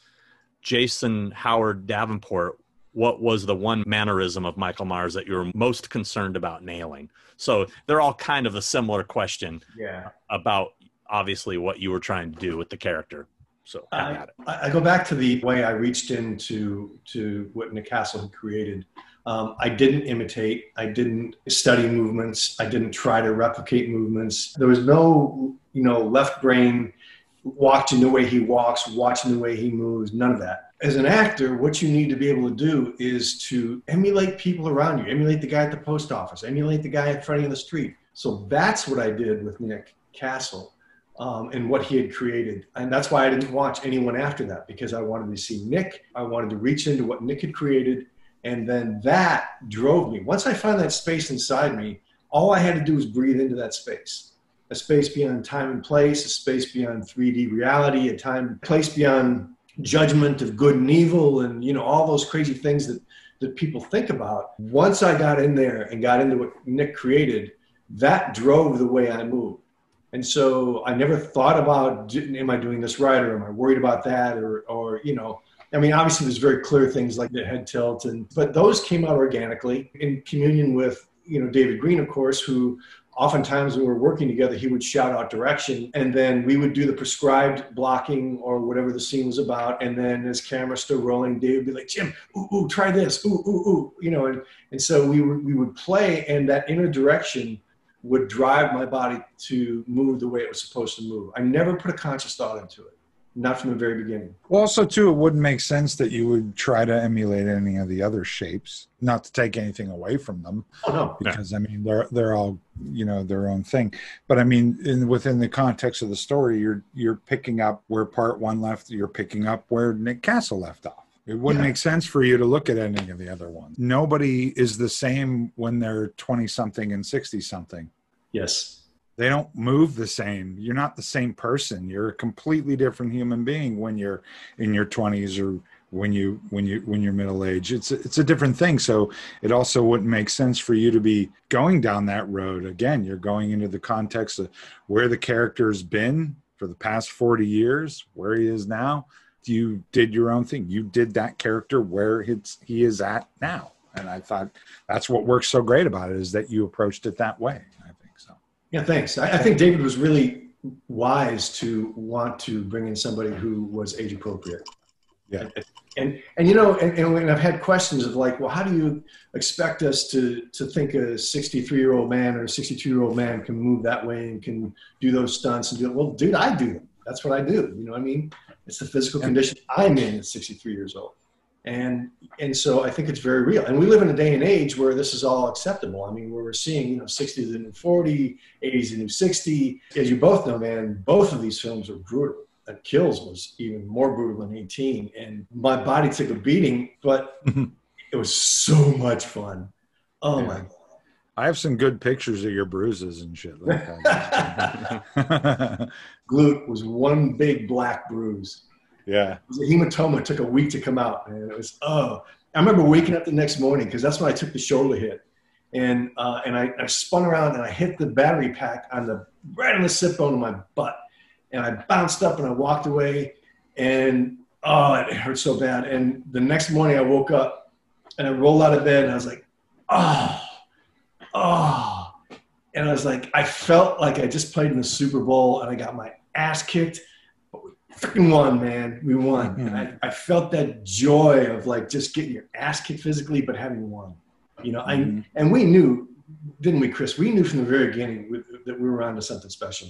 B: Jason Howard Davenport, what was the one mannerism of Michael Myers that you were most concerned about nailing? So they're all kind of a similar question
H: Yeah.
B: about obviously what you were trying to do with the character. So
H: I, I go back to the way I reached into to what Nick Castle had created. Um, I didn't imitate. I didn't study movements. I didn't try to replicate movements. There was no, you know, left brain watching the way he walks, watching the way he moves. None of that. As an actor, what you need to be able to do is to emulate people around you. Emulate the guy at the post office. Emulate the guy in front of the street. So that's what I did with Nick Castle um, and what he had created. And that's why I didn't watch anyone after that because I wanted to see Nick. I wanted to reach into what Nick had created. And then that drove me. Once I found that space inside me, all I had to do was breathe into that space. A space beyond time and place, a space beyond 3D reality, a time place beyond judgment of good and evil and you know all those crazy things that that people think about. Once i got in there and got into what nick created that drove the way i moved. And so i never thought about am i doing this right or am i worried about that or or you know i mean obviously there's very clear things like the head tilt and but those came out organically in communion with you know david green of course who oftentimes when we were working together, he would shout out direction, and then we would do the prescribed blocking or whatever the scene was about. And then as camera still rolling, Dave would be like, "Jim, ooh, ooh, try this, ooh, ooh, ooh," you know. And and so we would we would play, and that inner direction would drive my body to move the way it was supposed to move. I never put a conscious thought into it not from the very beginning.
A: Well, also too, it wouldn't make sense that you would try to emulate any of the other shapes. Not to take anything away from them,
H: oh, no.
A: because I mean they're they're all you know their own thing. But I mean, in within the context of the story, you're you're picking up where part one left. You're picking up where Nick Castle left off. It wouldn't yeah. make sense for you to look at any of the other ones. Nobody is the same when they're twenty something and sixty something.
H: Yes
A: they don't move the same. You're not the same person. You're a completely different human being when you're in your 20s or when you when you when you're middle age. It's it's a different thing. So it also wouldn't make sense for you to be going down that road. Again you're going into the context of where the character's been for the past 40 years where he is now. You did your own thing. You did that character where it's he is at now. And i thought that's what works so great about it is that you approached it that way
H: yeah, thanks. I, I, think David was really wise to want to bring in somebody who was age appropriate.
A: Yeah.
H: And and you know, and, and I've had questions of like, well, how do you expect us to to think a 63 year old man or a 62 year old man can move that way and can do those stunts and do it? Well, dude, I do them. That's what I do. You know what I mean? It's the physical condition I'm in at 63 years old and and so I think it's very real. And we live in a day and age where this is all acceptable. I mean, where we're seeing you know 60 the new 40, 80s the new 60. As you both know, man, both of these films are brutal. And Kills was even more brutal than 18, and my body took a beating, but mm-hmm. it was so much fun. Oh yeah. my god.
A: I have some good pictures of your bruises and shit like that.
H: Glute was one big black bruise.
A: Yeah.
H: The hematoma it took a week to come out, and it was oh. I remember waking up the next morning because that's when I took the shoulder hit, and uh, and I, I, spun around and I hit the battery pack on the right on the sit bone of my butt, and I bounced up and I walked away, and oh, it hurt so bad. And the next morning I woke up and I rolled out of bed and I was like, oh, oh, and I was like, I felt like I just played in the Super Bowl and I got my ass kicked freaking won, man. We won. And I, I, felt that joy of like just getting your ass kicked physically, but having won. You know, mm-hmm. I, and we knew, didn't we, Chris? We knew from the very beginning that we were on to something special.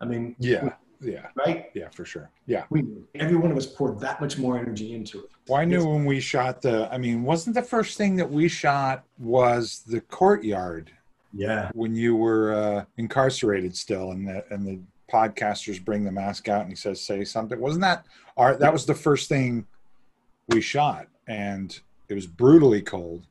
H: I mean,
A: yeah. Yeah.
H: Right?
A: Yeah, for sure. Yeah.
H: We knew. Every one of us poured that much more energy into it.
A: Well, I knew yes. when we shot the, I mean, wasn't the first thing that we shot was the courtyard?
H: Yeah.
A: When you were uh, incarcerated still and the, and the podcasters bring the mask out and he says say something. Wasn't that our that was the first thing we shot and it was brutally cold.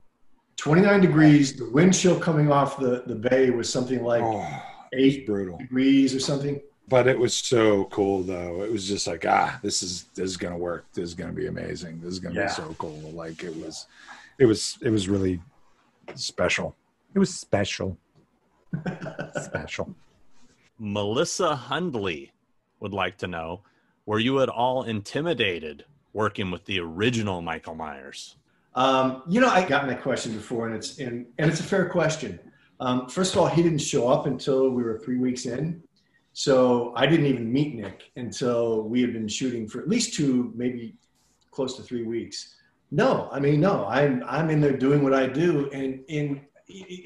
H: 29 degrees the wind chill coming off the the bay was something like oh, eight
A: brutal.
H: degrees or something.
A: But it was so cool though. It was just like ah this is this is gonna work. This is gonna be amazing. This is gonna yeah. be so cool. Like it was it was it was really special. It was special. Special
B: Melissa Hundley would like to know Were you at all intimidated working with the original Michael Myers?
H: Um, you know, I got that question before, and it's and, and it's a fair question. Um, first of all, he didn't show up until we were three weeks in, so I didn't even meet Nick until we had been shooting for at least two, maybe close to three weeks. No, I mean, no, I'm I'm in there doing what I do, and in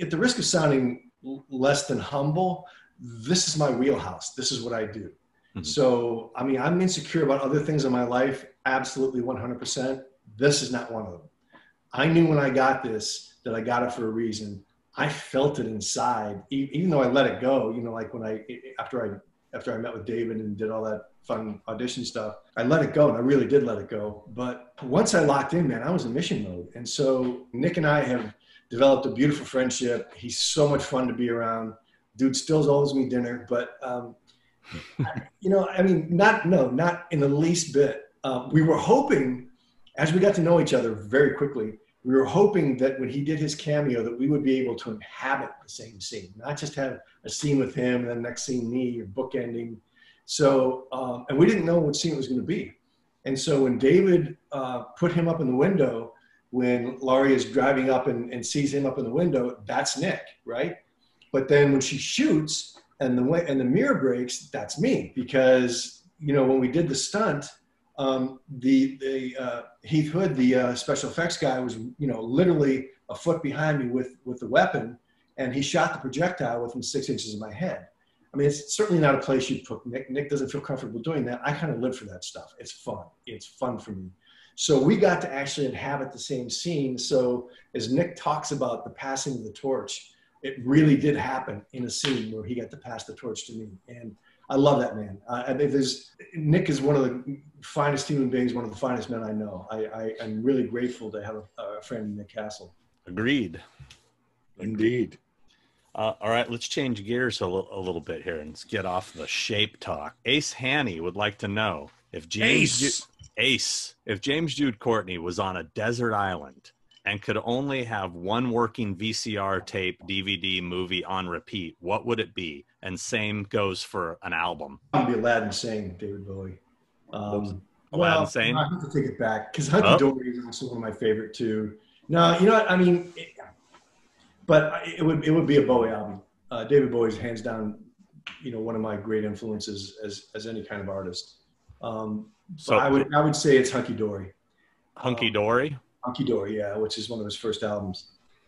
H: at the risk of sounding less than humble, this is my wheelhouse. This is what I do. Mm-hmm. So, I mean, I'm insecure about other things in my life, absolutely 100%. This is not one of them. I knew when I got this that I got it for a reason. I felt it inside, even though I let it go. You know, like when I after I after I met with David and did all that fun audition stuff, I let it go, and I really did let it go. But once I locked in, man, I was in mission mode. And so Nick and I have developed a beautiful friendship. He's so much fun to be around dude still owes me dinner, but um, you know, I mean, not no, not in the least bit uh, we were hoping, as we got to know each other very quickly, we were hoping that when he did his cameo, that we would be able to inhabit the same scene, not just have a scene with him and then the next scene me or bookending. So, um, and we didn't know what scene it was going to be. And so when David uh, put him up in the window, when Laurie is driving up and, and sees him up in the window, that's Nick, right? But then when she shoots and the way, and the mirror breaks, that's me because you know when we did the stunt, um, the the uh, Heath Hood, the uh, special effects guy, was you know literally a foot behind me with with the weapon, and he shot the projectile within six inches of my head. I mean, it's certainly not a place you'd put Nick. Nick doesn't feel comfortable doing that. I kind of live for that stuff. It's fun. It's fun for me. So we got to actually inhabit the same scene. So as Nick talks about the passing of the torch, it really did happen in a scene where he got to pass the torch to me. And I love that man. Uh, I mean, there's, Nick is one of the finest human beings, one of the finest men I know. I, I, am really grateful to have a, a friend, Nick Castle.
B: Agreed.
A: Indeed.
B: Uh, all right, let's change gears a, l- a little bit here and let's get off the shape talk. Ace Hanny would like to know if James
A: Ace.
B: Ju- Ace, if James Jude Courtney was on a desert island and could only have one working VCR tape, DVD, movie on repeat, what would it be? And same goes for an album.
H: I'd be Aladdin Sane David Bowie. Um,
B: Aladdin
H: well,
B: Sane?
H: I have to take it back because Hunky
B: Oh.
H: Dory is also one of my favorite too. No, you know what? I mean, it, but it would it would be a Bowie album. Uh, David Bowie's hands down, you know, one of my great influences as as any kind of artist. Um,
B: So
H: so I would I would say it's Hunky Dory.
B: Hunky Dory.
H: Hunky Dory, yeah, which is one of his first albums.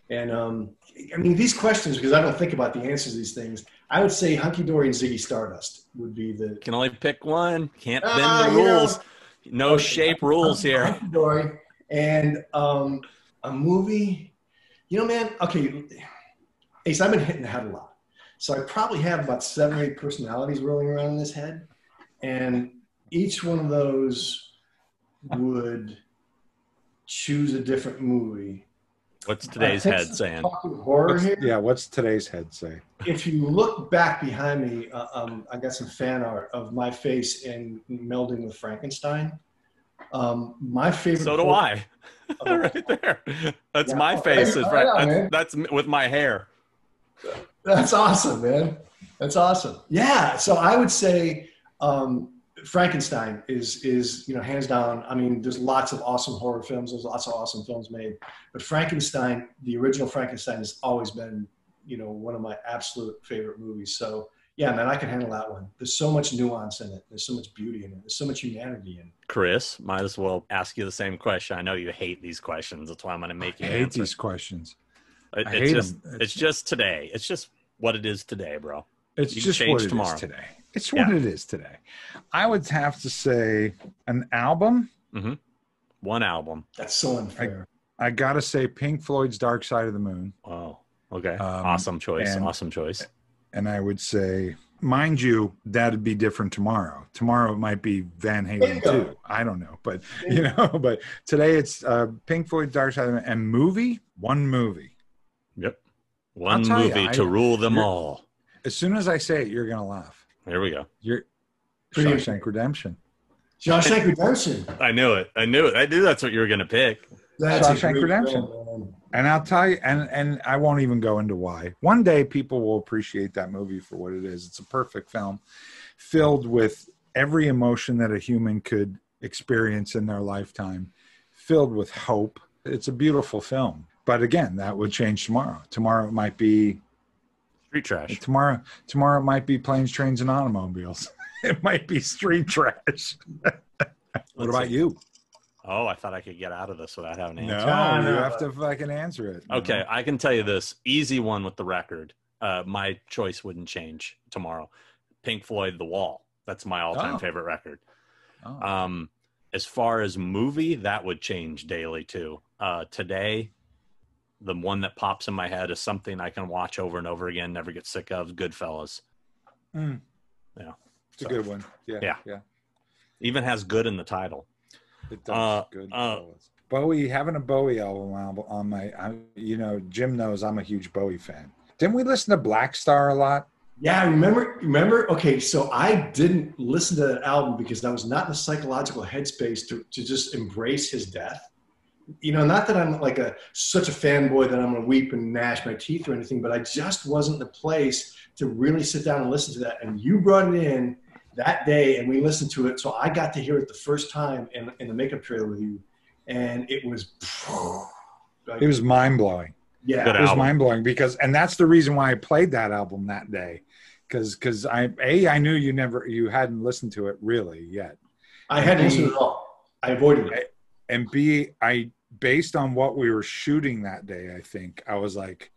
H: And um, I mean, these questions, because I don't think about the answers to these things, I would say Hunky Dory and Ziggy Stardust would be the.
B: Can only pick one. Can't bend
H: Ah,
B: the
H: you know.
B: rules. No shape rules here.
H: Hunky Dory and um, a movie. You know, man. Okay, Ace, I've been hitting the head a lot, so I probably have about seven or eight personalities rolling around in this head, and each one of those would choose a different movie.
B: What's today's
H: I
B: head saying?
H: Talking horror
A: What's,
H: here.
A: yeah, what's today's head say?
H: If you look back behind me, uh, um, I got some fan art of my face in melding with Frankenstein. Um, my favorite.
B: So do
H: quote-
B: I. right there. That's
H: Yeah.
B: my face. Is
H: yeah,
B: right.
H: yeah,
B: That's, that's with my hair.
H: That's awesome, man. That's awesome. Yeah. So I would say um, Frankenstein is is you know hands down. I mean, there's lots of awesome horror films. There's lots of awesome films made, but Frankenstein, the original Frankenstein, has always been you know one of my absolute favorite movies. So yeah, man, I can handle that one. There's so much nuance in it. There's so much beauty in it. There's so much humanity in it.
B: Chris, might as well ask you the same question. I know you hate these questions. That's why I'm going to make
A: I
B: you
A: hate
B: answer.
A: these questions.
B: It-
A: I
B: it's
A: hate
B: just
A: 'em.
B: it's just today. It's just what it is today, bro.
A: It's
B: You
A: just
B: change
A: what it is
B: tomorrow.
A: today. It's what
B: Yeah.
A: it is today. I would have to say an album.
B: One album.
H: That's so unfair.
A: I gotta say Pink Floyd's Dark Side of the Moon,
B: Oh, okay.
A: Um,
B: awesome choice.
A: and-
B: awesome choice.
A: and I would say, mind you, that'd be different tomorrow. Tomorrow it might be Van Halen too. I don't know, but you know, but today it's uh, Pink Floyd's Dark Side of the Moon and movie. One movie.
B: Yep. One
A: tell you,
B: movie
A: I-
B: to rule them all.
A: As soon as I say it, you're gonna laugh.
B: Here we go.
A: You're
H: Pretty-
A: Shawshank Redemption.
H: Shawshank Redemption.
B: I knew it. I knew it. I knew that's what you were going to pick.
H: That's
A: Shawshank
H: great
A: Redemption.
H: film.
A: And I'll tell you, and and I won't even go into why. One day, people will appreciate that movie for what it is. It's a perfect film, filled with every emotion that a human could experience in their lifetime, filled with hope. It's a beautiful film. But again, that would change tomorrow. Tomorrow it might be
B: Street trash.
A: tomorrow. Tomorrow it might be planes, trains, and automobiles. it might be street trash. what
B: Let's
A: about
B: see.
A: you?
B: Oh, I thought I could get out of this without having an
A: No,
B: answer.
H: No,
A: you have to fucking answer it.
B: Okay, I can tell you this easy one with the record. Uh, my choice wouldn't change tomorrow. Pink Floyd, The Wall. That's my all-time
A: Oh.
B: favorite record.
A: Oh.
B: Um, as far as movie, that would change daily too. Uh, today, the one that pops in my head is something I can watch over and over again, never get sick of. Goodfellas.
A: Mm.
B: Yeah.
A: It's a good one. Yeah.
B: Yeah.
A: Yeah.
B: Even has good in the title.
A: It does.
B: Uh,
A: good.
B: uh,
A: Bowie having a Bowie album on- on my, I, you know, Jim knows I'm a huge Bowie fan. Didn't we listen to Blackstar a lot
H: Yeah, remember, remember. Okay, so I didn't listen to that album because I was not in a psychological headspace to, to just embrace his death. You know, not that I'm like a such a fanboy that I'm gonna weep and gnash my teeth or anything, but I just wasn't the place to really sit down and listen to that. And you brought it in that day, and we listened to it. So I got to hear it the first time in, in the makeup trailer with you, and it was.
A: It was mind blowing.
H: Yeah,
B: Good
A: it was mind blowing because, and that's the reason why I played that album that day, because because I a I knew you never you hadn't listened to it really yet,
H: I hadn't listened at all. I avoided it.
A: and b I based on what we were shooting that day, I think I was like,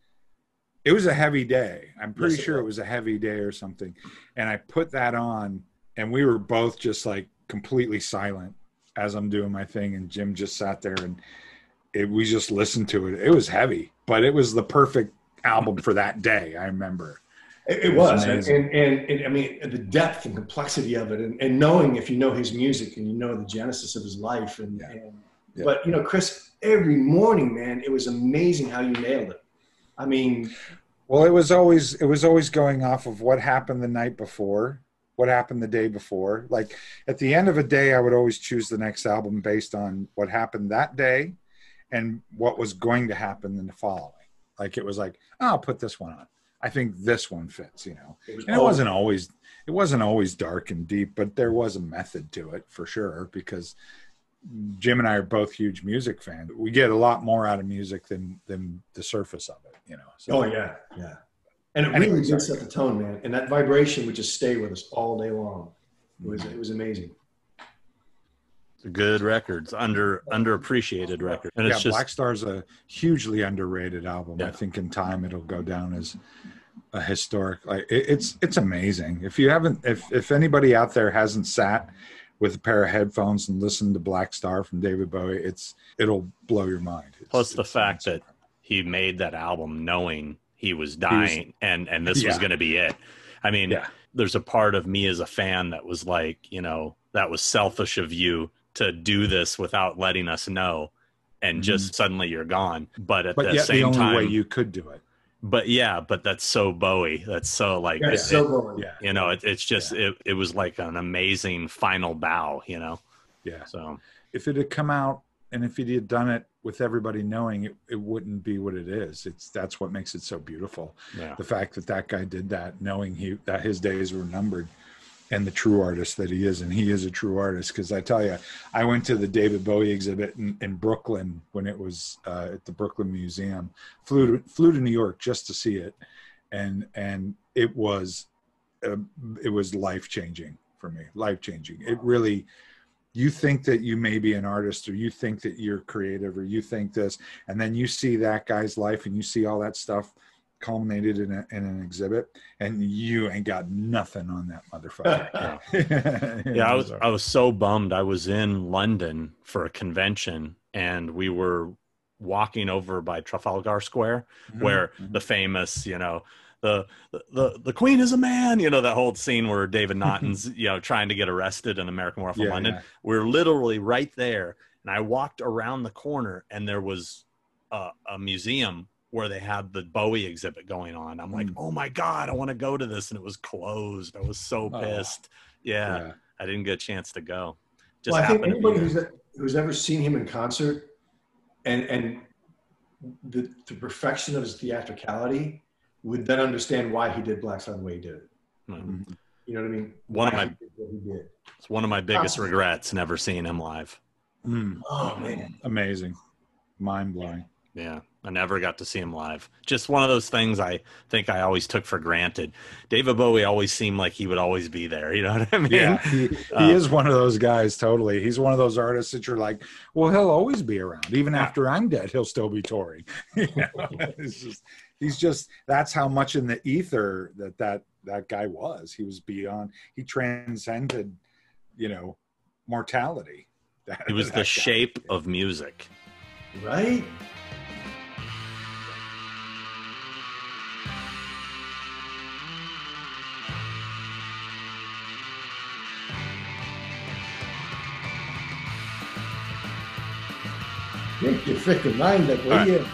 A: it was a heavy day. I'm pretty
H: Yes,
A: sure it
H: was.
A: was a heavy day or something, and I put that on, and we were both just like completely silent as I'm doing my thing, and Jim just sat there and it, we just listened to it. It was heavy, but it was the perfect album for that day. I remember.
H: It, it
A: It was
H: was, and, and, and, and I mean the depth and complexity of it, and, and knowing if you know his music and you know the genesis of his life, and,
A: Yeah.
H: and
A: Yeah.
H: but you know, Chris, every morning, man, it was amazing how you nailed it. I mean,
A: Well, it was always it was always going off of what happened the night before, what happened the day before. Like at the end of a day, I would always choose the next album based on what happened that day and what was going to happen in the following. Like it was like, oh, I'll put this one on. I think this one fits, you know.
H: it
A: And it wasn't always it wasn't always dark and deep, but there was a method to it for sure because Jim and I are both huge music fans. We get a lot more out of music than than the surface of it, you know. So
H: Oh yeah, yeah. And it really did set the tone, man. And that vibration would just stay with us all day long. It was it was amazing.
B: Good records, under underappreciated record, and
A: yeah,
B: it's just
A: Black Star's a hugely underrated album. I think in time it'll go down as a historic. Like it, it's it's amazing. If you haven't, if if anybody out there hasn't sat with a pair of headphones and listen to Blackstar from David Bowie, it's it'll blow your mind. It's-
B: plus the fact that he made that album knowing he was dying and and this was going to be it. I mean,
A: Yeah.
B: there's a part of me as a fan that was like, you know, that was selfish of you to do this without letting us know and just suddenly you're gone. But at
A: Mm-hmm. but
B: the
A: the
B: same
A: only
B: time
A: way you could do it.
B: But yeah, but that's so Bowie. That's so like
H: Yeah,
B: it-
H: so
B: it-
A: Yeah,
B: you know, it, it's just it, it was like an amazing final bow, you know.
A: yeah.
B: So
A: If it had come out and if he had done it with everybody knowing, it, it wouldn't be what it is. It's that's what makes it so beautiful.
B: yeah.
A: the fact that that guy did that knowing he that his days were numbered and the true artist that he is and he is a true artist. Because i tell you i went to the david bowie exhibit in, in brooklyn when it was uh, at the brooklyn museum. Flew to, flew to new york just to see it and and it was uh, it was life changing for me life changing it really you think that you may be an artist or you think that you're creative or you think this and then you see that guy's life and you see all that stuff culminated in, a, in an exhibit and you ain't got nothing on that motherfucker.
B: Yeah. I was i was so bummed. I was in london for a convention and we were walking over by trafalgar square
A: Mm-hmm.
B: where the famous you know the, the the queen is a man you know that whole scene where david naughton's you know trying to get arrested in american war in
A: Yeah,
B: london.
A: yeah.
B: we're literally right there and i walked around the corner and there was a, a museum where they had the bowie exhibit going on i'm like
A: Mm.
B: oh my god i want to go to this and it was closed i was so
A: Oh.
B: pissed yeah,
A: yeah.
B: i didn't get a chance to go just
H: well, I think
B: happened to be
H: anybody who's, who's ever seen him in concert and and the, the perfection of his theatricality would then understand why he did Blackstar the way he did it.
B: Mm.
H: You know what I mean?
B: One of my-
H: he did what he did.
B: it's one of my biggest
H: Awesome.
B: regrets never seeing him live
A: Mm,
H: Oh man.
A: amazing mind-blowing
B: Yeah, I never got to see him live. Just one of those things I think I always took for granted. David Bowie always seemed like he would always be there. You know what I mean?
A: yeah he, he
B: Uh,
A: is one of those guys totally he's one of those artists that you're like well he'll always be around even after i'm dead he'll still be touring You know, it's just he's just that's how much in the ether that that that guy was he was beyond he transcended you know mortality That-
B: He was the
A: guy.
B: shape of music.
H: Right? Make your freaking mind up, will
B: All right.
H: you?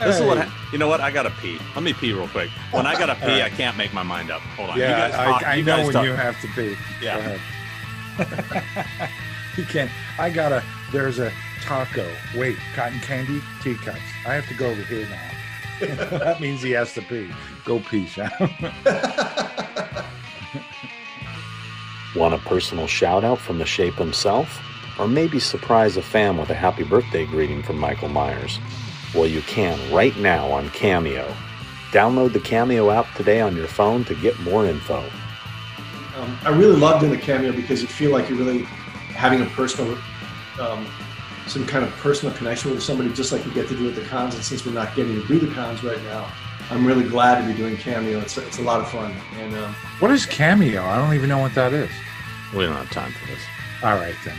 B: This is what ha- you know. What I gotta pee. Let me pee real quick. When I gotta pee, I can't make my mind up. Hold on. you
A: Yeah,
B: guys talk,
A: I, I
B: you
A: know
B: guys
A: when
B: talk.
A: you have to be.
B: Yeah.
A: Go ahead. he can't. I gotta. There's a taco. Wait, cotton candy, teacups. I have to go over here now. that means he has to pee. Go pee, Sam.
I: Want a personal shout out from the shape himself? Or maybe surprise a fan with a happy birthday greeting from Michael Myers? Well, you can right now on Cameo. Download the Cameo app today on your phone to get more info.
H: Um, I really love doing the cameo because you feel like you're really having a personal, um, some kind of personal connection with somebody, just like you get to do at the cons. And since we're not getting to do the cons right now, I'm really glad to be doing cameo. It's, it's a lot of fun. And um,
A: what is cameo? I don't even know what that is.
B: We don't have time for this.
A: All right then.